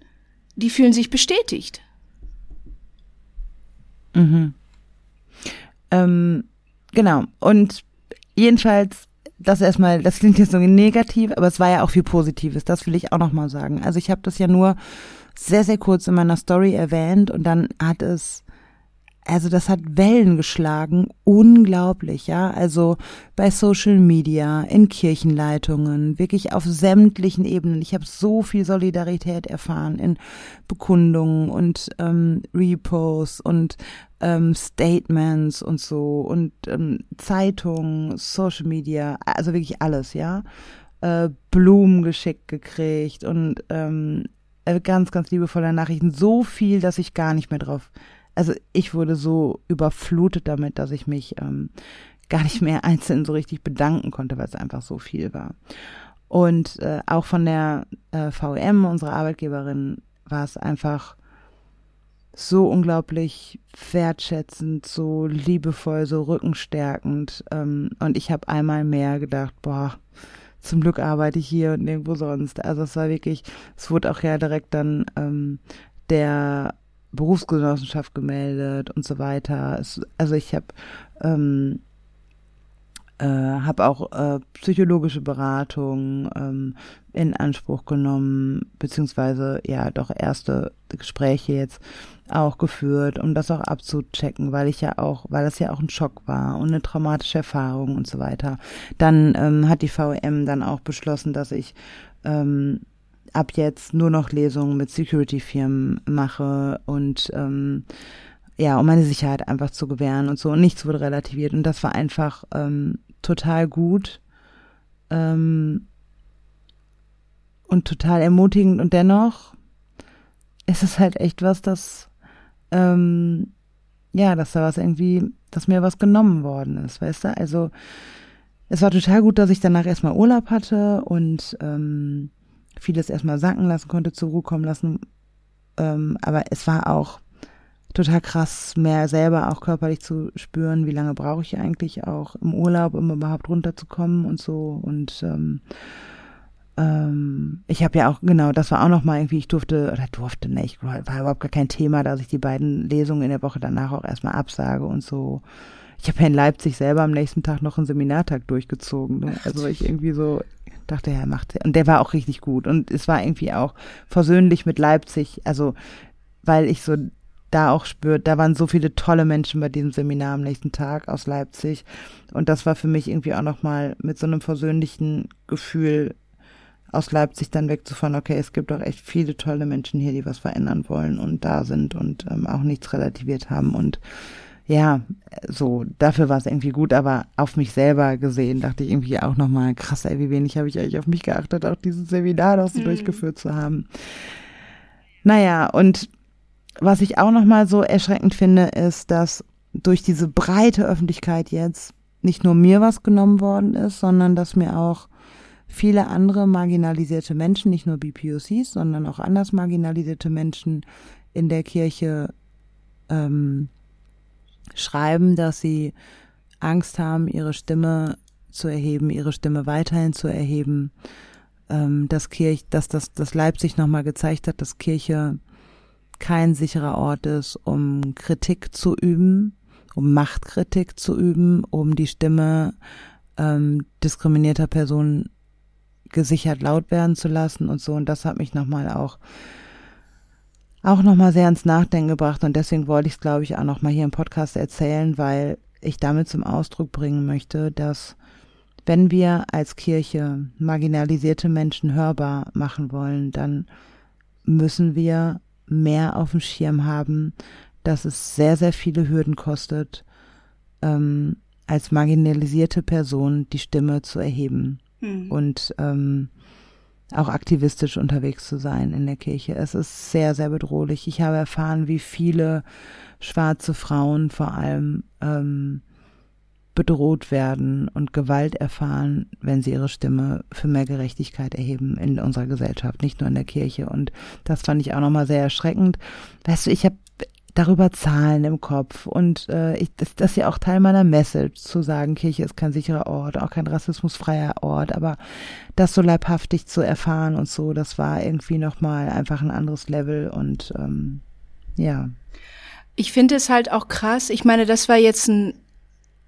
die fühlen sich bestätigt. Mhm. Ähm, genau. Und jedenfalls das erstmal, das klingt jetzt so negativ, aber es war ja auch viel Positives, das will ich auch nochmal sagen. Also ich habe das ja nur sehr, sehr kurz in meiner Story erwähnt und dann hat es also das hat Wellen geschlagen, unglaublich, ja. Also bei Social Media, in Kirchenleitungen, wirklich auf sämtlichen Ebenen. Ich habe so viel Solidarität erfahren in Bekundungen und ähm, Reposts und ähm, Statements und so und ähm, Zeitungen, Social Media, also wirklich alles, ja. Äh, Blumen geschickt gekriegt und ähm, äh, ganz, ganz liebevolle Nachrichten. So viel, dass ich gar nicht mehr drauf also ich wurde so überflutet damit, dass ich mich ähm, gar nicht mehr einzeln so richtig bedanken konnte, weil es einfach so viel war. Und äh, auch von der äh, VM, unserer Arbeitgeberin, war es einfach so unglaublich wertschätzend, so liebevoll, so rückenstärkend. Ähm, und ich habe einmal mehr gedacht, boah, zum Glück arbeite ich hier und nirgendwo sonst. Also es war wirklich, es wurde auch ja direkt dann ähm, der Berufsgenossenschaft gemeldet und so weiter. Es, also ich habe ähm, äh, habe auch äh, psychologische Beratung ähm, in Anspruch genommen, beziehungsweise ja doch erste Gespräche jetzt auch geführt, um das auch abzuchecken, weil ich ja auch, weil das ja auch ein Schock war und eine traumatische Erfahrung und so weiter. Dann ähm, hat die VM dann auch beschlossen, dass ich ähm, ab jetzt nur noch Lesungen mit Security-Firmen mache und ähm, ja, um meine Sicherheit einfach zu gewähren und so. Und nichts wurde relativiert. Und das war einfach ähm, total gut ähm, und total ermutigend. Und dennoch ist es halt echt was, das ähm, ja, dass da was irgendwie, dass mir was genommen worden ist, weißt du? Also es war total gut, dass ich danach erstmal Urlaub hatte und ähm, vieles erstmal sacken lassen konnte, zur Ruhe kommen lassen. Ähm, aber es war auch total krass, mehr selber auch körperlich zu spüren, wie lange brauche ich eigentlich auch im Urlaub, um überhaupt runterzukommen und so. Und ähm, ähm, ich habe ja auch, genau, das war auch nochmal irgendwie, ich durfte, oder durfte nicht, war überhaupt gar kein Thema, dass ich die beiden Lesungen in der Woche danach auch erstmal absage und so. Ich habe ja in Leipzig selber am nächsten Tag noch einen Seminartag durchgezogen. Ne? Also ich irgendwie so, dachte, er macht, und der war auch richtig gut. Und es war irgendwie auch versöhnlich mit Leipzig, also, weil ich so da auch spürt, da waren so viele tolle Menschen bei diesem Seminar am nächsten Tag aus Leipzig. Und das war für mich irgendwie auch nochmal mit so einem versöhnlichen Gefühl aus Leipzig dann wegzufahren, okay, es gibt auch echt viele tolle Menschen hier, die was verändern wollen und da sind und ähm, auch nichts relativiert haben. Und ja, so, dafür war es irgendwie gut, aber auf mich selber gesehen dachte ich irgendwie auch nochmal, krass, ey, wie wenig habe ich eigentlich auf mich geachtet, auch dieses Seminar noch so mhm. durchgeführt zu haben. Naja, und was ich auch nochmal so erschreckend finde, ist, dass durch diese breite Öffentlichkeit jetzt nicht nur mir was genommen worden ist, sondern dass mir auch viele andere marginalisierte Menschen, nicht nur BPOCs, sondern auch anders marginalisierte Menschen in der Kirche ähm, schreiben, dass sie Angst haben, ihre Stimme zu erheben, ihre Stimme weiterhin zu erheben, ähm, dass Kirche, dass das, dass Leipzig nochmal gezeigt hat, dass Kirche kein sicherer Ort ist, um Kritik zu üben, um Machtkritik zu üben, um die Stimme ähm, diskriminierter Personen gesichert laut werden zu lassen und so. Und das hat mich nochmal auch auch nochmal sehr ins Nachdenken gebracht und deswegen wollte ich es, glaube ich, auch nochmal hier im Podcast erzählen, weil ich damit zum Ausdruck bringen möchte, dass wenn wir als Kirche marginalisierte Menschen hörbar machen wollen, dann müssen wir mehr auf dem Schirm haben, dass es sehr, sehr viele Hürden kostet, ähm, als marginalisierte Person die Stimme zu erheben hm. und ähm, auch aktivistisch unterwegs zu sein in der Kirche. Es ist sehr, sehr bedrohlich. Ich habe erfahren, wie viele schwarze Frauen vor allem ähm, bedroht werden und Gewalt erfahren, wenn sie ihre Stimme für mehr Gerechtigkeit erheben in unserer Gesellschaft, nicht nur in der Kirche. Und das fand ich auch nochmal sehr erschreckend. Weißt du, ich habe darüber Zahlen im Kopf. Und äh, ich, das, das ist ja auch Teil meiner Message, zu sagen, Kirche ist kein sicherer Ort, auch kein rassismusfreier Ort, aber das so leibhaftig zu erfahren und so, das war irgendwie nochmal einfach ein anderes Level. Und ähm, ja. Ich finde es halt auch krass, ich meine, das war jetzt ein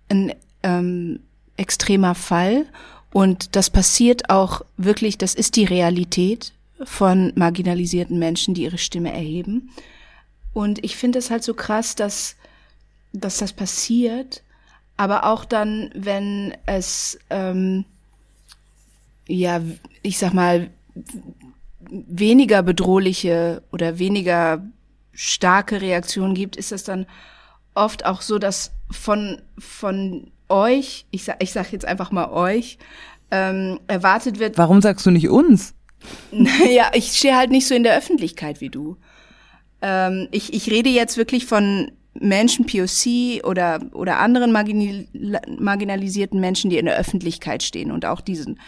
ein ähm, extremer Fall. Und das passiert auch wirklich, das ist die Realität von marginalisierten Menschen, die ihre Stimme erheben. Und ich finde es halt so krass, dass, dass das passiert, aber auch dann, wenn es, ähm, ja, ich sag mal, weniger bedrohliche oder weniger starke Reaktionen gibt, ist das dann oft auch so, dass von, von euch, ich sag, ich sag jetzt einfach mal euch, ähm, erwartet wird. Warum sagst du nicht uns? Naja, ich stehe halt nicht so in der Öffentlichkeit wie du. Ähm, ich, ich rede jetzt wirklich von Menschen, POC oder, oder anderen marginal, marginalisierten Menschen, die in der Öffentlichkeit stehen und auch diesen,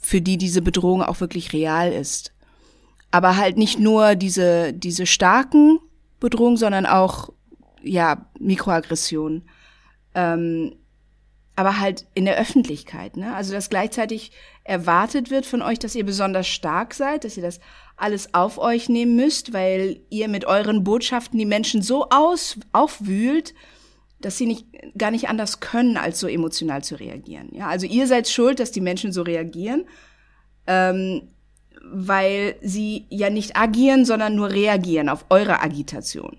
für die diese Bedrohung auch wirklich real ist. Aber halt nicht nur diese, diese starken Bedrohungen, sondern auch ja, Mikroaggression. Ähm, aber halt in der Öffentlichkeit, ne? Also dass gleichzeitig erwartet wird von euch, dass ihr besonders stark seid, dass ihr das alles auf euch nehmen müsst, weil ihr mit euren Botschaften die Menschen so aus aufwühlt, dass sie nicht gar nicht anders können, als so emotional zu reagieren. Ja, also ihr seid schuld, dass die Menschen so reagieren, ähm, weil sie ja nicht agieren, sondern nur reagieren auf eure Agitation.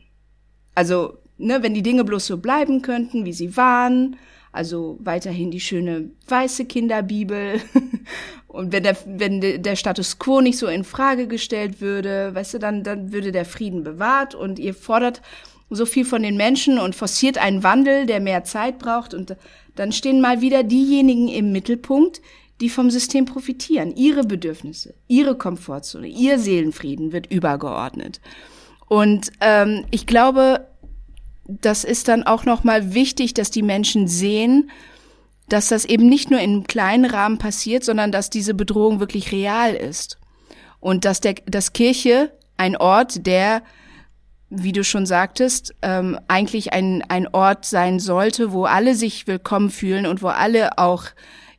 Also ne, wenn die Dinge bloß so bleiben könnten, wie sie waren, also weiterhin die schöne weiße Kinderbibel und wenn der, wenn der Status quo nicht so in Frage gestellt würde, weißt du, dann, dann würde der Frieden bewahrt und ihr fordert so viel von den Menschen und forciert einen Wandel, der mehr Zeit braucht und dann stehen mal wieder diejenigen im Mittelpunkt, die vom System profitieren. Ihre Bedürfnisse, ihre Komfortzone, ihr Seelenfrieden wird übergeordnet. Und ähm, ich glaube, das ist dann auch nochmal wichtig, dass die Menschen sehen, dass das eben nicht nur in einem kleinen Rahmen passiert, sondern dass diese Bedrohung wirklich real ist. Und dass der, dass Kirche ein Ort, der, wie du schon sagtest, ähm, eigentlich ein, ein Ort sein sollte, wo alle sich willkommen fühlen und wo alle auch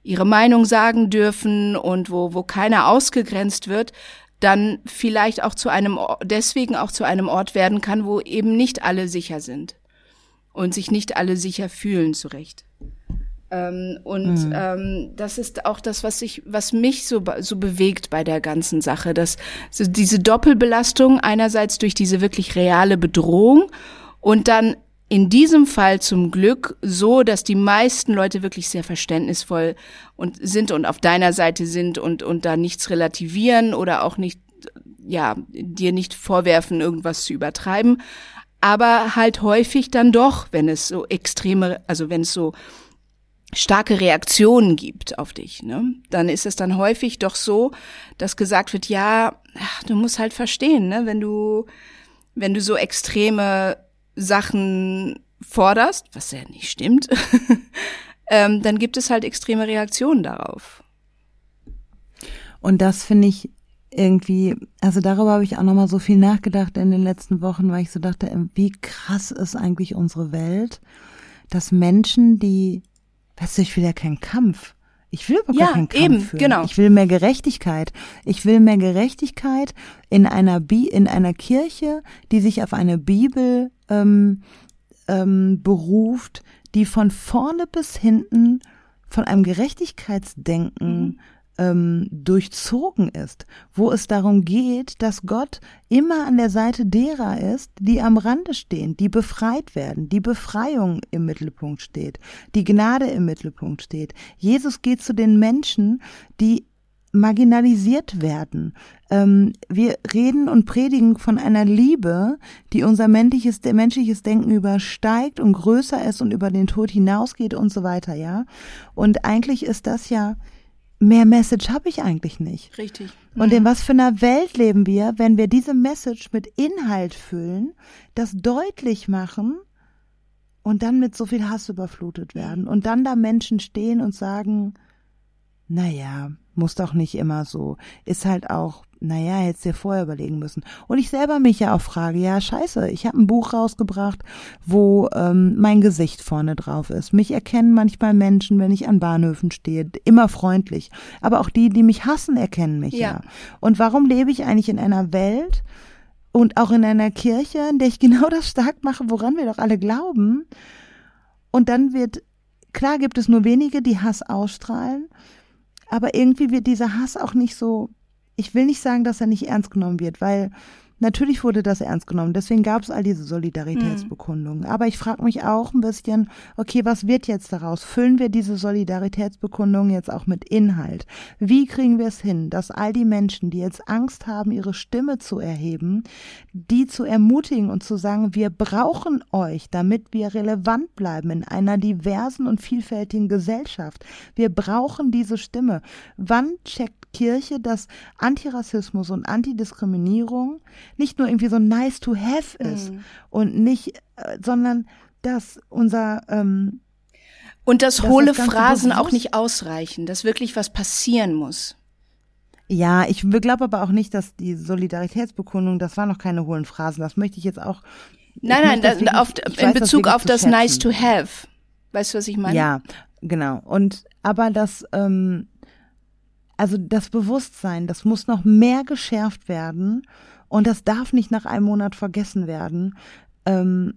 ihre Meinung sagen dürfen und wo, wo keiner ausgegrenzt wird, dann vielleicht auch zu einem, deswegen auch zu einem Ort werden kann, wo eben nicht alle sicher sind und sich nicht alle sicher fühlen zurecht. Ähm, und mhm. ähm, das ist auch das, was ich, was mich so so bewegt bei der ganzen Sache, dass so diese Doppelbelastung einerseits durch diese wirklich reale Bedrohung und dann in diesem Fall zum Glück so, dass die meisten Leute wirklich sehr verständnisvoll und sind und auf deiner Seite sind und, und da nichts relativieren oder auch nicht, ja, dir nicht vorwerfen, irgendwas zu übertreiben. Aber halt häufig dann doch, wenn es so extreme, also wenn es so starke Reaktionen gibt auf dich, ne, dann ist es dann häufig doch so, dass gesagt wird, ja, ach, du musst halt verstehen, ne, wenn du, wenn du so extreme Sachen forderst, was ja nicht stimmt, ähm, dann gibt es halt extreme Reaktionen darauf. Und das finde ich irgendwie, also darüber habe ich auch nochmal so viel nachgedacht in den letzten Wochen, weil ich so dachte, wie krass ist eigentlich unsere Welt, dass Menschen, die, weißt du, ich will ja keinen Kampf. Ich will aber Ja, gar keinen Kampf eben, führen. genau. Ich will mehr Gerechtigkeit. Ich will mehr Gerechtigkeit in einer Bi in einer Kirche, die sich auf eine Bibel ähm, ähm, beruft, die von vorne bis hinten von einem Gerechtigkeitsdenken ähm, durchzogen ist, wo es darum geht, dass Gott immer an der Seite derer ist, die am Rande stehen, die befreit werden, die Befreiung im Mittelpunkt steht, die Gnade im Mittelpunkt steht. Jesus geht zu den Menschen, die marginalisiert werden. Ähm, wir reden und predigen von einer Liebe, die unser menschliches, menschliches Denken übersteigt und größer ist und über den Tod hinausgeht und so weiter, ja. Und eigentlich ist das ja, mehr Message habe ich eigentlich nicht. Richtig. Und in was für einer Welt leben wir, wenn wir diese Message mit Inhalt füllen, das deutlich machen und dann mit so viel Hass überflutet werden und dann da Menschen stehen und sagen, naja, muss doch nicht immer so. Ist halt auch, naja, hättest dir vorher überlegen müssen. Und ich selber mich ja auch frage, ja, scheiße, ich habe ein Buch rausgebracht, wo ähm, mein Gesicht vorne drauf ist. Mich erkennen manchmal Menschen, wenn ich an Bahnhöfen stehe, immer freundlich. Aber auch die, die mich hassen, erkennen mich ja. Ja. Und warum lebe ich eigentlich in einer Welt und auch in einer Kirche, in der ich genau das stark mache, woran wir doch alle glauben? Und dann wird, klar gibt es nur wenige, die Hass ausstrahlen, aber irgendwie wird dieser Hass auch nicht so, ich will nicht sagen, dass er nicht ernst genommen wird, weil natürlich wurde das ernst genommen. Deswegen gab es all diese Solidaritätsbekundungen. Aber ich frage mich auch ein bisschen, okay, was wird jetzt daraus? Füllen wir diese Solidaritätsbekundungen jetzt auch mit Inhalt? Wie kriegen wir es hin, dass all die Menschen, die jetzt Angst haben, ihre Stimme zu erheben, die zu ermutigen und zu sagen, wir brauchen euch, damit wir relevant bleiben in einer diversen und vielfältigen Gesellschaft. Wir brauchen diese Stimme. Wann checkt Kirche, dass Antirassismus und Antidiskriminierung nicht nur irgendwie so nice to have ist und nicht, äh, sondern dass unser ähm, Und dass Das hohle Phrasen auch nicht ausreichen, dass wirklich was passieren muss. Ja, ich glaube aber auch nicht, dass die Solidaritätsbekundung, das waren noch keine hohlen Phrasen, das möchte ich jetzt auch. Nein, nein, das da, wirklich- auf, in weiß Bezug auf das schätzen. Nice to Have. Weißt du, was ich meine? Ja, genau. Und aber das, ähm, also das Bewusstsein, das muss noch mehr geschärft werden und das darf nicht nach einem Monat vergessen werden, ähm,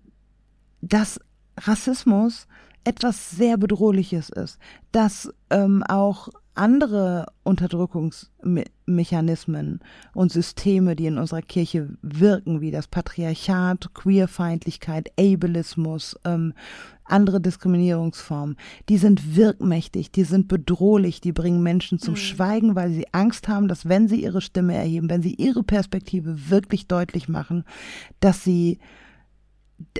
dass Rassismus etwas sehr Bedrohliches ist, dass ähm, auch andere Unterdrückungsmechanismen und Systeme, die in unserer Kirche wirken, wie das Patriarchat, Queerfeindlichkeit, Ableismus, ähm, andere Diskriminierungsformen, die sind wirkmächtig, die sind bedrohlich, die bringen Menschen zum Schweigen, weil sie Angst haben, dass wenn sie ihre Stimme erheben, wenn sie ihre Perspektive wirklich deutlich machen, dass sie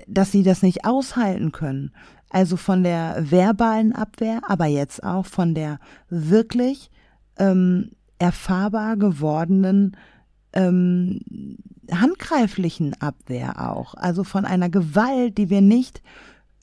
dass sie das nicht aushalten können. Also von der verbalen Abwehr, aber jetzt auch von der wirklich ähm, erfahrbar gewordenen ähm, handgreiflichen Abwehr auch. Also von einer Gewalt, die wir nicht,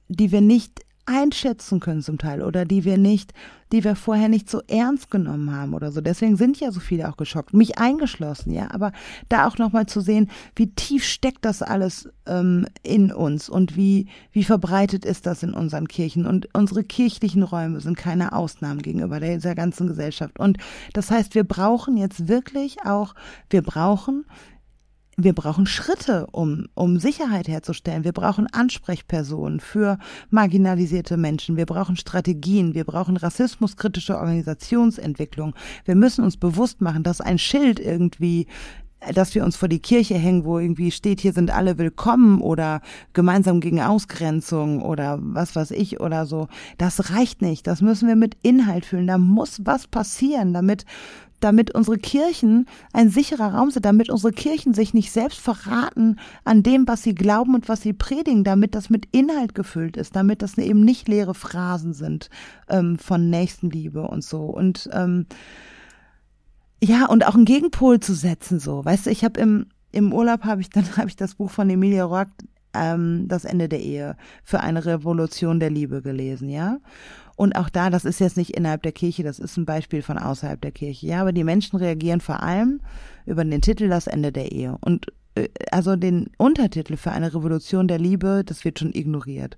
die wir nicht einschätzen können zum Teil oder die wir nicht, die wir vorher nicht so ernst genommen haben oder so. Deswegen sind ja so viele auch geschockt, mich eingeschlossen, ja. Aber da auch nochmal zu sehen, wie tief steckt das alles ähm, in uns und wie wie verbreitet ist das in unseren Kirchen und unsere kirchlichen Räume sind keine Ausnahmen gegenüber dieser ganzen Gesellschaft. Und das heißt, wir brauchen jetzt wirklich auch, wir brauchen wir brauchen Schritte, um, um Sicherheit herzustellen. Wir brauchen Ansprechpersonen für marginalisierte Menschen. Wir brauchen Strategien. Wir brauchen rassismuskritische Organisationsentwicklung. Wir müssen uns bewusst machen, dass ein Schild irgendwie dass wir uns vor die Kirche hängen, wo irgendwie steht, hier sind alle willkommen oder gemeinsam gegen Ausgrenzung oder was weiß ich oder so. Das reicht nicht. Das müssen wir mit Inhalt füllen. Da muss was passieren, damit damit unsere Kirchen ein sicherer Raum sind, damit unsere Kirchen sich nicht selbst verraten an dem, was sie glauben und was sie predigen, damit das mit Inhalt gefüllt ist, damit das eben nicht leere Phrasen sind ähm, von Nächstenliebe und so. Und ähm, ja, und auch einen Gegenpol zu setzen, so. Weißt du, ich habe im, im Urlaub habe ich dann habe ich das Buch von Emilia Roark, ähm, Das Ende der Ehe für eine Revolution der Liebe gelesen, ja. Und auch da, das ist jetzt nicht innerhalb der Kirche, das ist ein Beispiel von außerhalb der Kirche. Ja, aber die Menschen reagieren vor allem über den Titel Das Ende der Ehe. Und äh, also den Untertitel für eine Revolution der Liebe, das wird schon ignoriert.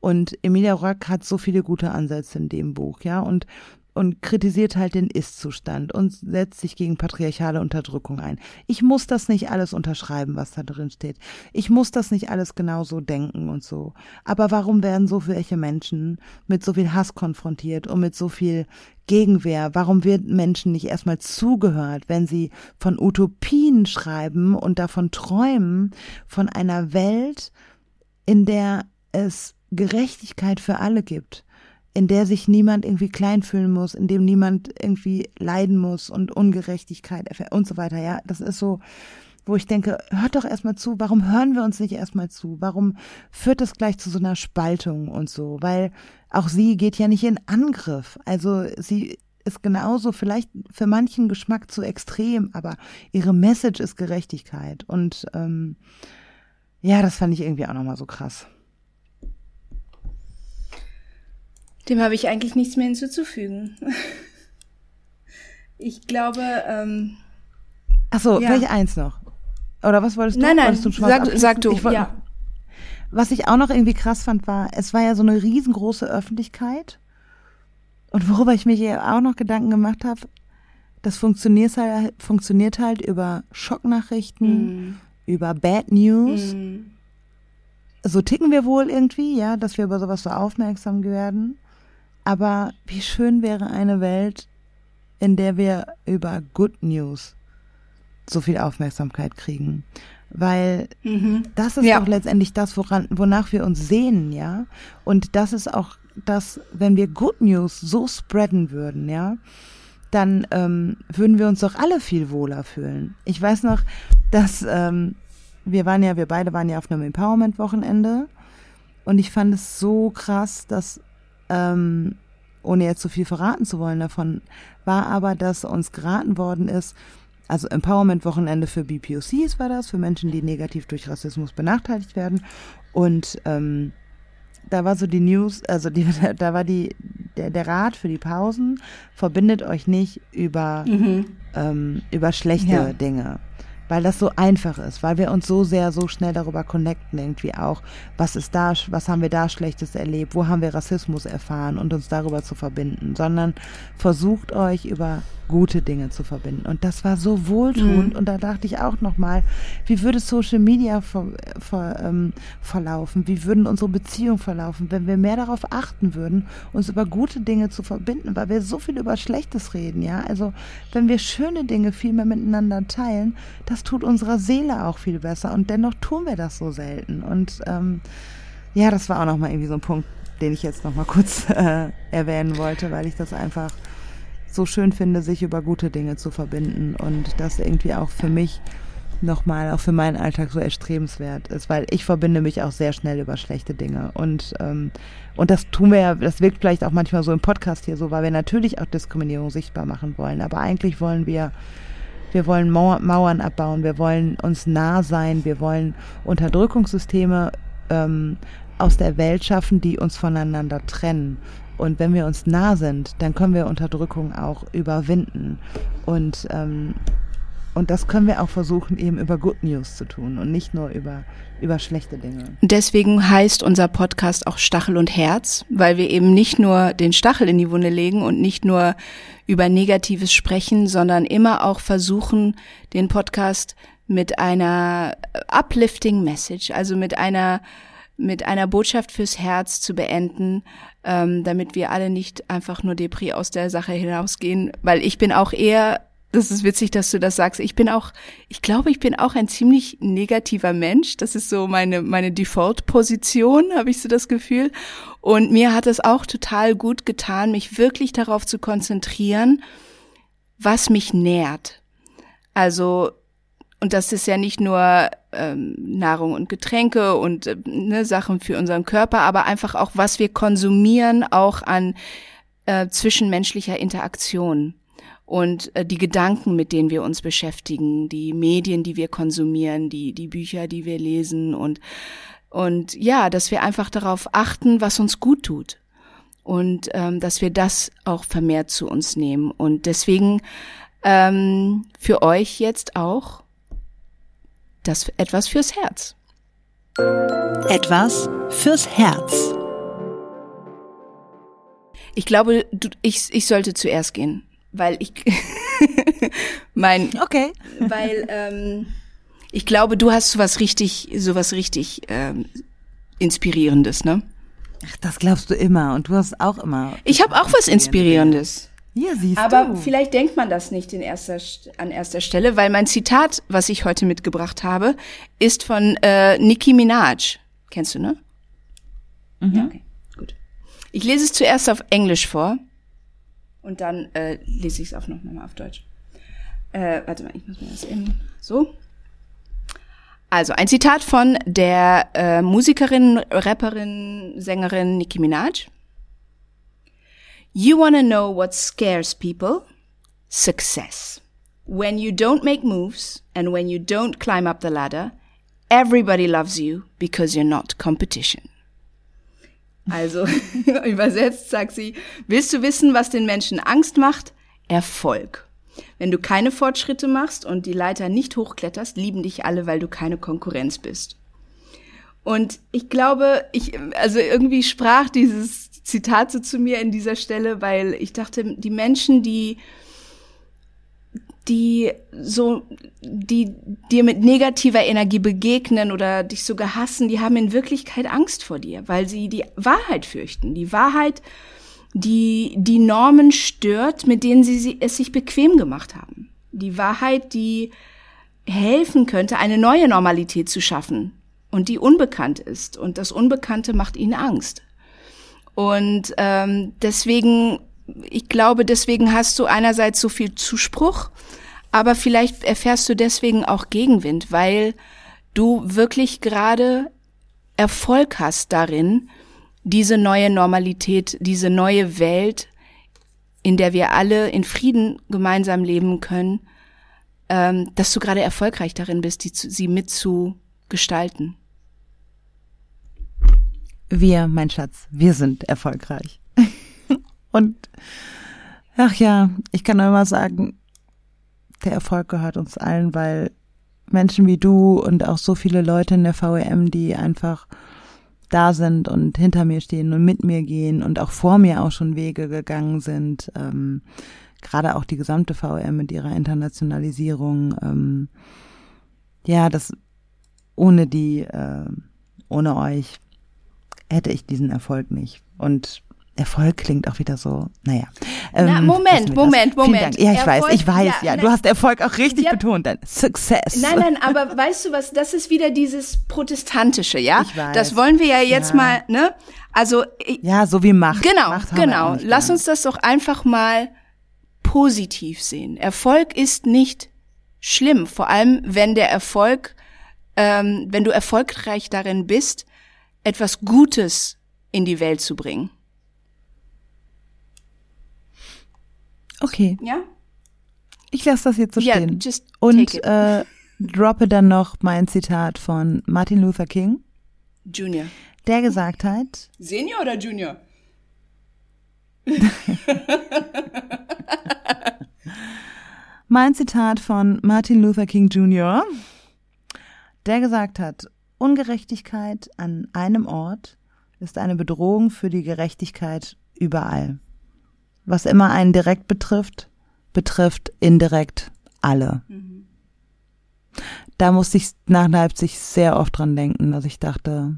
Und Emilia Rock hat so viele gute Ansätze in dem Buch, ja. Und und kritisiert halt den Ist-Zustand und setzt sich gegen patriarchale Unterdrückung ein. Ich muss das nicht alles unterschreiben, was da drin steht. Ich muss das nicht alles genauso denken und so. Aber warum werden so welche Menschen mit so viel Hass konfrontiert und mit so viel Gegenwehr? Warum wird Menschen nicht erstmal zugehört, wenn sie von Utopien schreiben und davon träumen, von einer Welt, in der es Gerechtigkeit für alle gibt? In der sich niemand irgendwie klein fühlen muss, in dem niemand irgendwie leiden muss und Ungerechtigkeit und so weiter. Ja, das ist so, wo ich denke, hört doch erstmal zu, warum hören wir uns nicht erstmal zu? Warum führt das gleich zu so einer Spaltung und so? Weil auch sie geht ja nicht in Angriff. Also sie ist genauso vielleicht für manchen Geschmack zu extrem, aber ihre Message ist Gerechtigkeit. Und ähm, ja, das fand ich irgendwie auch nochmal so krass. Dem habe ich eigentlich nichts mehr hinzuzufügen. ich glaube. Ähm, Achso, ja. vielleicht eins noch. Oder was wolltest du? Nein, nein, du sag, sag du, wollt, ja. Was ich auch noch irgendwie krass fand, war, es war ja so eine riesengroße Öffentlichkeit. Und worüber ich mich ja auch noch Gedanken gemacht habe, das funktioniert halt, funktioniert halt über Schocknachrichten, mm. über Bad News. Mm. So ticken wir wohl irgendwie, ja, dass wir über sowas so aufmerksam werden. Aber wie schön wäre eine Welt, in der wir über Good News so viel Aufmerksamkeit kriegen. Weil mhm. das ist ja. doch letztendlich das, woran, wonach wir uns sehnen, ja. Und das ist auch das, wenn wir Good News so spreaden würden, ja, dann ähm, würden wir uns doch alle viel wohler fühlen. Ich weiß noch, dass ähm, wir waren ja, wir beide waren ja auf einem Empowerment-Wochenende und ich fand es so krass, dass ähm, ohne jetzt zu viel verraten zu wollen davon, war aber, dass uns geraten worden ist, also Empowerment-Wochenende für BPOCs war das, für Menschen, die negativ durch Rassismus benachteiligt werden. Und ähm, da war so die News, also die, da war die, der, der Rat für die Pausen, verbindet euch nicht über, mhm. ähm, über schlechte ja. Dinge weil das so einfach ist, weil wir uns so sehr, so schnell darüber connecten, irgendwie auch, was ist da, was haben wir da Schlechtes erlebt, wo haben wir Rassismus erfahren und uns darüber zu verbinden, sondern versucht euch über gute Dinge zu verbinden. Und das war so wohltuend. Mhm. Und da dachte ich auch nochmal, wie würde Social Media ver, ver, ähm, verlaufen? Wie würden unsere Beziehungen verlaufen, wenn wir mehr darauf achten würden, uns über gute Dinge zu verbinden, weil wir so viel über Schlechtes reden, ja? Also, wenn wir schöne Dinge viel mehr miteinander teilen, das tut unserer Seele auch viel besser. Und dennoch tun wir das so selten. Und ähm, ja, das war auch nochmal irgendwie so ein Punkt, den ich jetzt nochmal kurz äh, erwähnen wollte, weil ich das einfach so schön finde, sich über gute Dinge zu verbinden und das irgendwie auch für mich nochmal, auch für meinen Alltag so erstrebenswert ist, weil ich verbinde mich auch sehr schnell über schlechte Dinge und ähm, und das tun wir ja, das wirkt vielleicht auch manchmal so im Podcast hier so, weil wir natürlich auch Diskriminierung sichtbar machen wollen, aber eigentlich wollen wir wir wollen Mauern abbauen, wir wollen uns nah sein, wir wollen Unterdrückungssysteme ähm, aus der Welt schaffen, die uns voneinander trennen. Und wenn wir uns nah sind, dann können wir Unterdrückung auch überwinden. Und, ähm, und das können wir auch versuchen, eben über Good News zu tun und nicht nur über, über schlechte Dinge. Deswegen heißt unser Podcast auch Stachel und Herz, weil wir eben nicht nur den Stachel in die Wunde legen und nicht nur über Negatives sprechen, sondern immer auch versuchen, den Podcast mit einer uplifting Message, also mit einer mit einer Botschaft fürs Herz zu beenden, ähm, damit wir alle nicht einfach nur Depri aus der Sache hinausgehen, weil ich bin auch eher, das ist witzig, dass du das sagst, ich bin auch, ich glaube, ich bin auch ein ziemlich negativer Mensch, das ist so meine, meine Default-Position, habe ich so das Gefühl. Und mir hat es auch total gut getan, mich wirklich darauf zu konzentrieren, was mich nährt. Also und das ist ja nicht nur ähm, Nahrung und Getränke und äh, ne, Sachen für unseren Körper, aber einfach auch, was wir konsumieren, auch an äh, zwischenmenschlicher Interaktion und äh, die Gedanken, mit denen wir uns beschäftigen, die Medien, die wir konsumieren, die die Bücher, die wir lesen und und ja, dass wir einfach darauf achten, was uns gut tut und ähm, dass wir das auch vermehrt zu uns nehmen. Und deswegen ähm, für euch jetzt auch das etwas fürs Herz. Etwas fürs Herz. Ich glaube, du, ich, ich sollte zuerst gehen, weil ich mein Okay. weil ähm, ich glaube, du hast sowas richtig, sowas richtig ähm, inspirierendes, ne? Ach, das glaubst du immer und du hast auch immer. Ich habe auch was inspirierendes. Ja, siehst Aber du. vielleicht denkt man das nicht in erster, St- an erster Stelle, weil mein Zitat, was ich heute mitgebracht habe, ist von äh, Nicki Minaj. Kennst du, ne? Ja, okay, gut. Ich lese es zuerst auf Englisch vor und dann äh, lese ich es auch noch mal auf Deutsch. Äh, warte mal, ich muss mir das eben so. Also ein Zitat von der äh, Musikerin, Rapperin, Sängerin Nicki Minaj. You want to know what scares people? Success. When you don't make moves and when you don't climb up the ladder, everybody loves you because you're not competition. Also, übersetzt sagt sie, willst du wissen, was den Menschen Angst macht? Erfolg. Wenn du keine Fortschritte machst und die Leiter nicht hochkletterst, lieben dich alle, weil du keine Konkurrenz bist. Und ich glaube, ich, also irgendwie sprach dieses Zitat so zu mir in dieser Stelle, weil ich dachte, die Menschen, die, die so, die dir mit negativer Energie begegnen oder dich sogar hassen, die haben in Wirklichkeit Angst vor dir, weil sie die Wahrheit fürchten. Die Wahrheit, die die Normen stört, mit denen sie, es sich bequem gemacht haben. Die Wahrheit, die helfen könnte, eine neue Normalität zu schaffen und die unbekannt ist. Und das Unbekannte macht ihnen Angst. Und ähm, deswegen, ich glaube, deswegen hast du einerseits so viel Zuspruch, aber vielleicht erfährst du deswegen auch Gegenwind, weil du wirklich gerade Erfolg hast darin, diese neue Normalität, diese neue Welt, in der wir alle in Frieden gemeinsam leben können, ähm, dass du gerade erfolgreich darin bist, die, sie mitzugestalten. Wir, mein Schatz, wir sind erfolgreich. Und ach ja, ich kann nur immer sagen, der Erfolg gehört uns allen, weil Menschen wie du und auch so viele Leute in der VEM, die einfach da sind und hinter mir stehen und mit mir gehen und auch vor mir auch schon Wege gegangen sind, ähm, gerade auch die gesamte VEM mit ihrer Internationalisierung, ähm, ja, das ohne die, äh, ohne euch hätte ich diesen Erfolg nicht. Und Erfolg klingt auch wieder so, naja. Na, Ähm, Moment, das. Moment, Moment. Dank. Ja, ich Erfolg- weiß, ich weiß, ja, ja. Du hast Erfolg auch richtig Ja. betont. Dann Success. Nein, nein, aber weißt du was, das ist wieder dieses Protestantische, ja? Ich weiß. Das wollen wir ja jetzt Ja. mal, ne? Also, Ja, so wie Macht. genau, Macht genau. Lass uns das doch einfach mal positiv sehen. Erfolg ist nicht schlimm, vor allem wenn der Erfolg, ähm, wenn du erfolgreich darin bist, etwas Gutes in die Welt zu bringen. Okay, Ja? ich lasse das jetzt so Ja, stehen. just Und äh, droppe dann noch mein Zitat von Martin Luther King, Junior. der gesagt hat, Senior oder Junior? Mein Zitat von Martin Luther King Jr., der gesagt hat, Ungerechtigkeit an einem Ort ist eine Bedrohung für die Gerechtigkeit überall. Was immer einen direkt betrifft, betrifft indirekt alle. Da musste ich nach Leipzig sehr oft dran denken, dass ich dachte,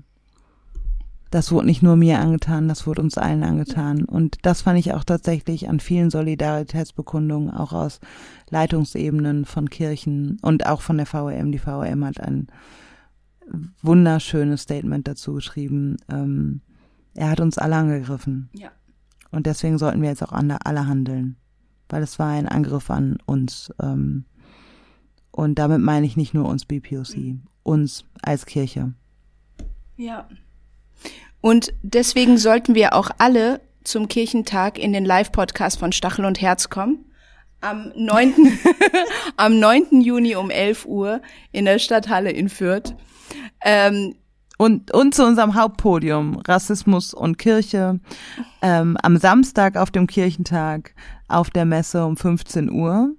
das wurde nicht nur mir angetan, das wurde uns allen angetan. Und das fand ich auch tatsächlich an vielen Solidaritätsbekundungen, auch aus Leitungsebenen von Kirchen und auch von der VEM. Die VEM hat ein wunderschönes Statement dazu geschrieben. Ähm, er hat uns alle angegriffen. Ja. Und deswegen sollten wir jetzt auch alle, handeln. Weil es war ein Angriff an uns. Ähm, und damit meine ich nicht nur uns BPOC, uns als Kirche. Ja. Und deswegen sollten wir auch alle zum Kirchentag in den Live-Podcast von Stachel und Herz kommen. Am 9. am 9. Juni um 11 Uhr in der Stadthalle in Fürth. Ähm, Und, und zu unserem Hauptpodium, Rassismus und Kirche, ähm, am Samstag auf dem Kirchentag auf der Messe um 15 Uhr.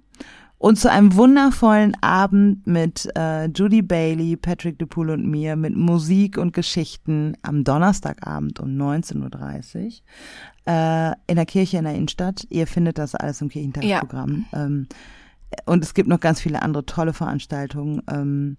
Und zu einem wundervollen Abend mit äh, Judy Bailey, Patrick DePool und mir mit Musik und Geschichten am Donnerstagabend um 19.30 Uhr äh, in der Kirche in der Innenstadt. Ihr findet das alles im Kirchentagsprogramm. Ja. Ähm, und es gibt noch ganz viele andere tolle Veranstaltungen. Ähm,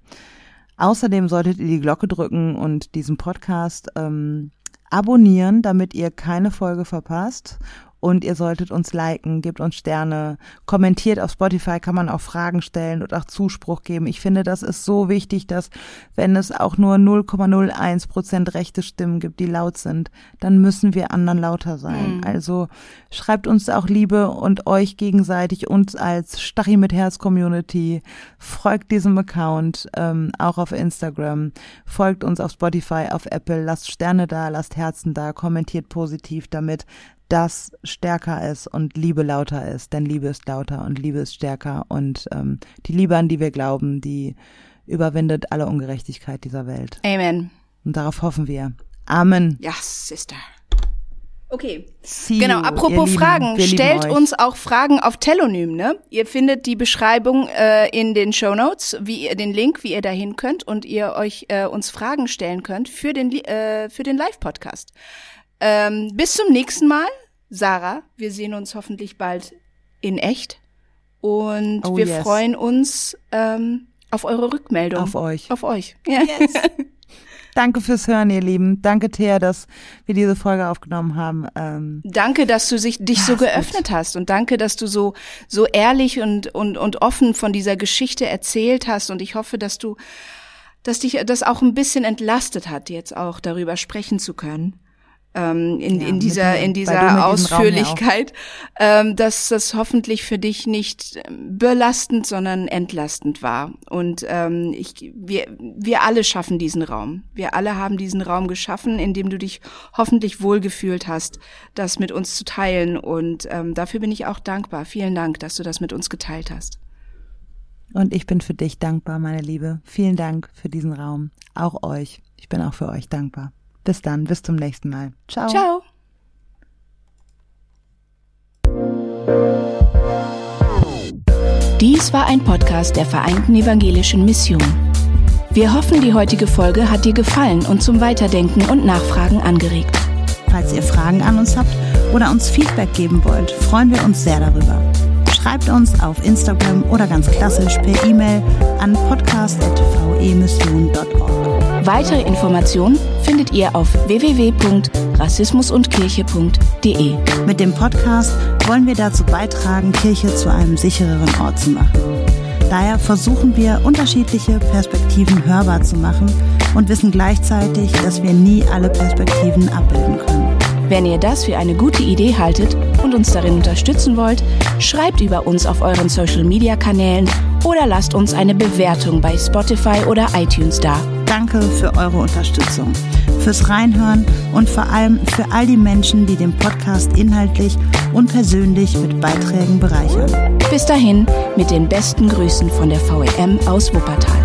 außerdem solltet ihr die Glocke drücken und diesen Podcast ähm, abonnieren, damit ihr keine Folge verpasst und ihr solltet uns liken, gebt uns Sterne, kommentiert auf Spotify, kann man auch Fragen stellen und auch Zuspruch geben. Ich finde, das ist so wichtig, dass wenn es auch nur 0,01 Prozent rechte Stimmen gibt, die laut sind, dann müssen wir anderen lauter sein. Mhm. Also schreibt uns auch Liebe und euch gegenseitig, uns als Stachi mit Herz Community, folgt diesem Account, ähm, auch auf Instagram, folgt uns auf Spotify, auf Apple, lasst Sterne da, lasst Herzen da, kommentiert positiv, damit das stärker ist und Liebe lauter ist, denn Liebe ist lauter und Liebe ist stärker und ähm, die Liebe, an die wir glauben, die überwindet alle Ungerechtigkeit dieser Welt. Amen. Und darauf hoffen wir. Amen. Ja, Sister. Okay. See genau, apropos you, Fragen, stellt uns auch Fragen auf Telonym, ne? Ihr findet die Beschreibung äh, in den Show Notes, wie ihr den Link, wie ihr dahin könnt und ihr euch äh, uns Fragen stellen könnt für den äh, für den Live Podcast. Ähm, bis zum nächsten Mal, Sarah. Wir sehen uns hoffentlich bald in echt. Und oh, wir yes. freuen uns ähm, auf eure Rückmeldung. Auf euch. Auf euch. Ja. Yes. Danke fürs Hören, ihr Lieben. Danke, Thea, dass wir diese Folge aufgenommen haben. Ähm danke, dass du sich, dich so geöffnet gut. hast und danke, dass du so, so ehrlich und, und, und offen von dieser Geschichte erzählt hast und ich hoffe, dass du, dass dich das auch ein bisschen entlastet hat, jetzt auch darüber sprechen zu können ähm, in, ja, in dieser, in dieser Ausführlichkeit, ähm, dass das hoffentlich für dich nicht ähm, belastend, sondern entlastend war. Und ähm, ich, wir, wir alle schaffen diesen Raum. Wir alle haben diesen Raum geschaffen, in dem du dich hoffentlich wohlgefühlt hast, das mit uns zu teilen. Und ähm, dafür bin ich auch dankbar. Vielen Dank, dass du das mit uns geteilt hast. Und ich bin für dich dankbar, meine Liebe. Vielen Dank für diesen Raum. Auch euch. Ich bin auch für euch dankbar. Bis dann, bis zum nächsten Mal. Ciao. Ciao. Dies war ein Podcast der Vereinten Evangelischen Mission. Wir hoffen, die heutige Folge hat dir gefallen und zum Weiterdenken und Nachfragen angeregt. Falls ihr Fragen an uns habt oder uns Feedback geben wollt, freuen wir uns sehr darüber. Schreibt uns auf Instagram oder ganz klassisch per E-Mail an podcast.vemission.org. Weitere Informationen findet ihr auf www.rassismusundkirche.de. Mit dem Podcast wollen wir dazu beitragen, Kirche zu einem sichereren Ort zu machen. Daher versuchen wir, unterschiedliche Perspektiven hörbar zu machen und wissen gleichzeitig, dass wir nie alle Perspektiven abbilden können. Wenn ihr das für eine gute Idee haltet und uns darin unterstützen wollt, schreibt über uns auf euren Social-Media-Kanälen oder lasst uns eine Bewertung bei Spotify oder iTunes da. Danke für eure Unterstützung, fürs Reinhören und vor allem für all die Menschen, die den Podcast inhaltlich und persönlich mit Beiträgen bereichern. Bis dahin mit den besten Grüßen von der VEM aus Wuppertal.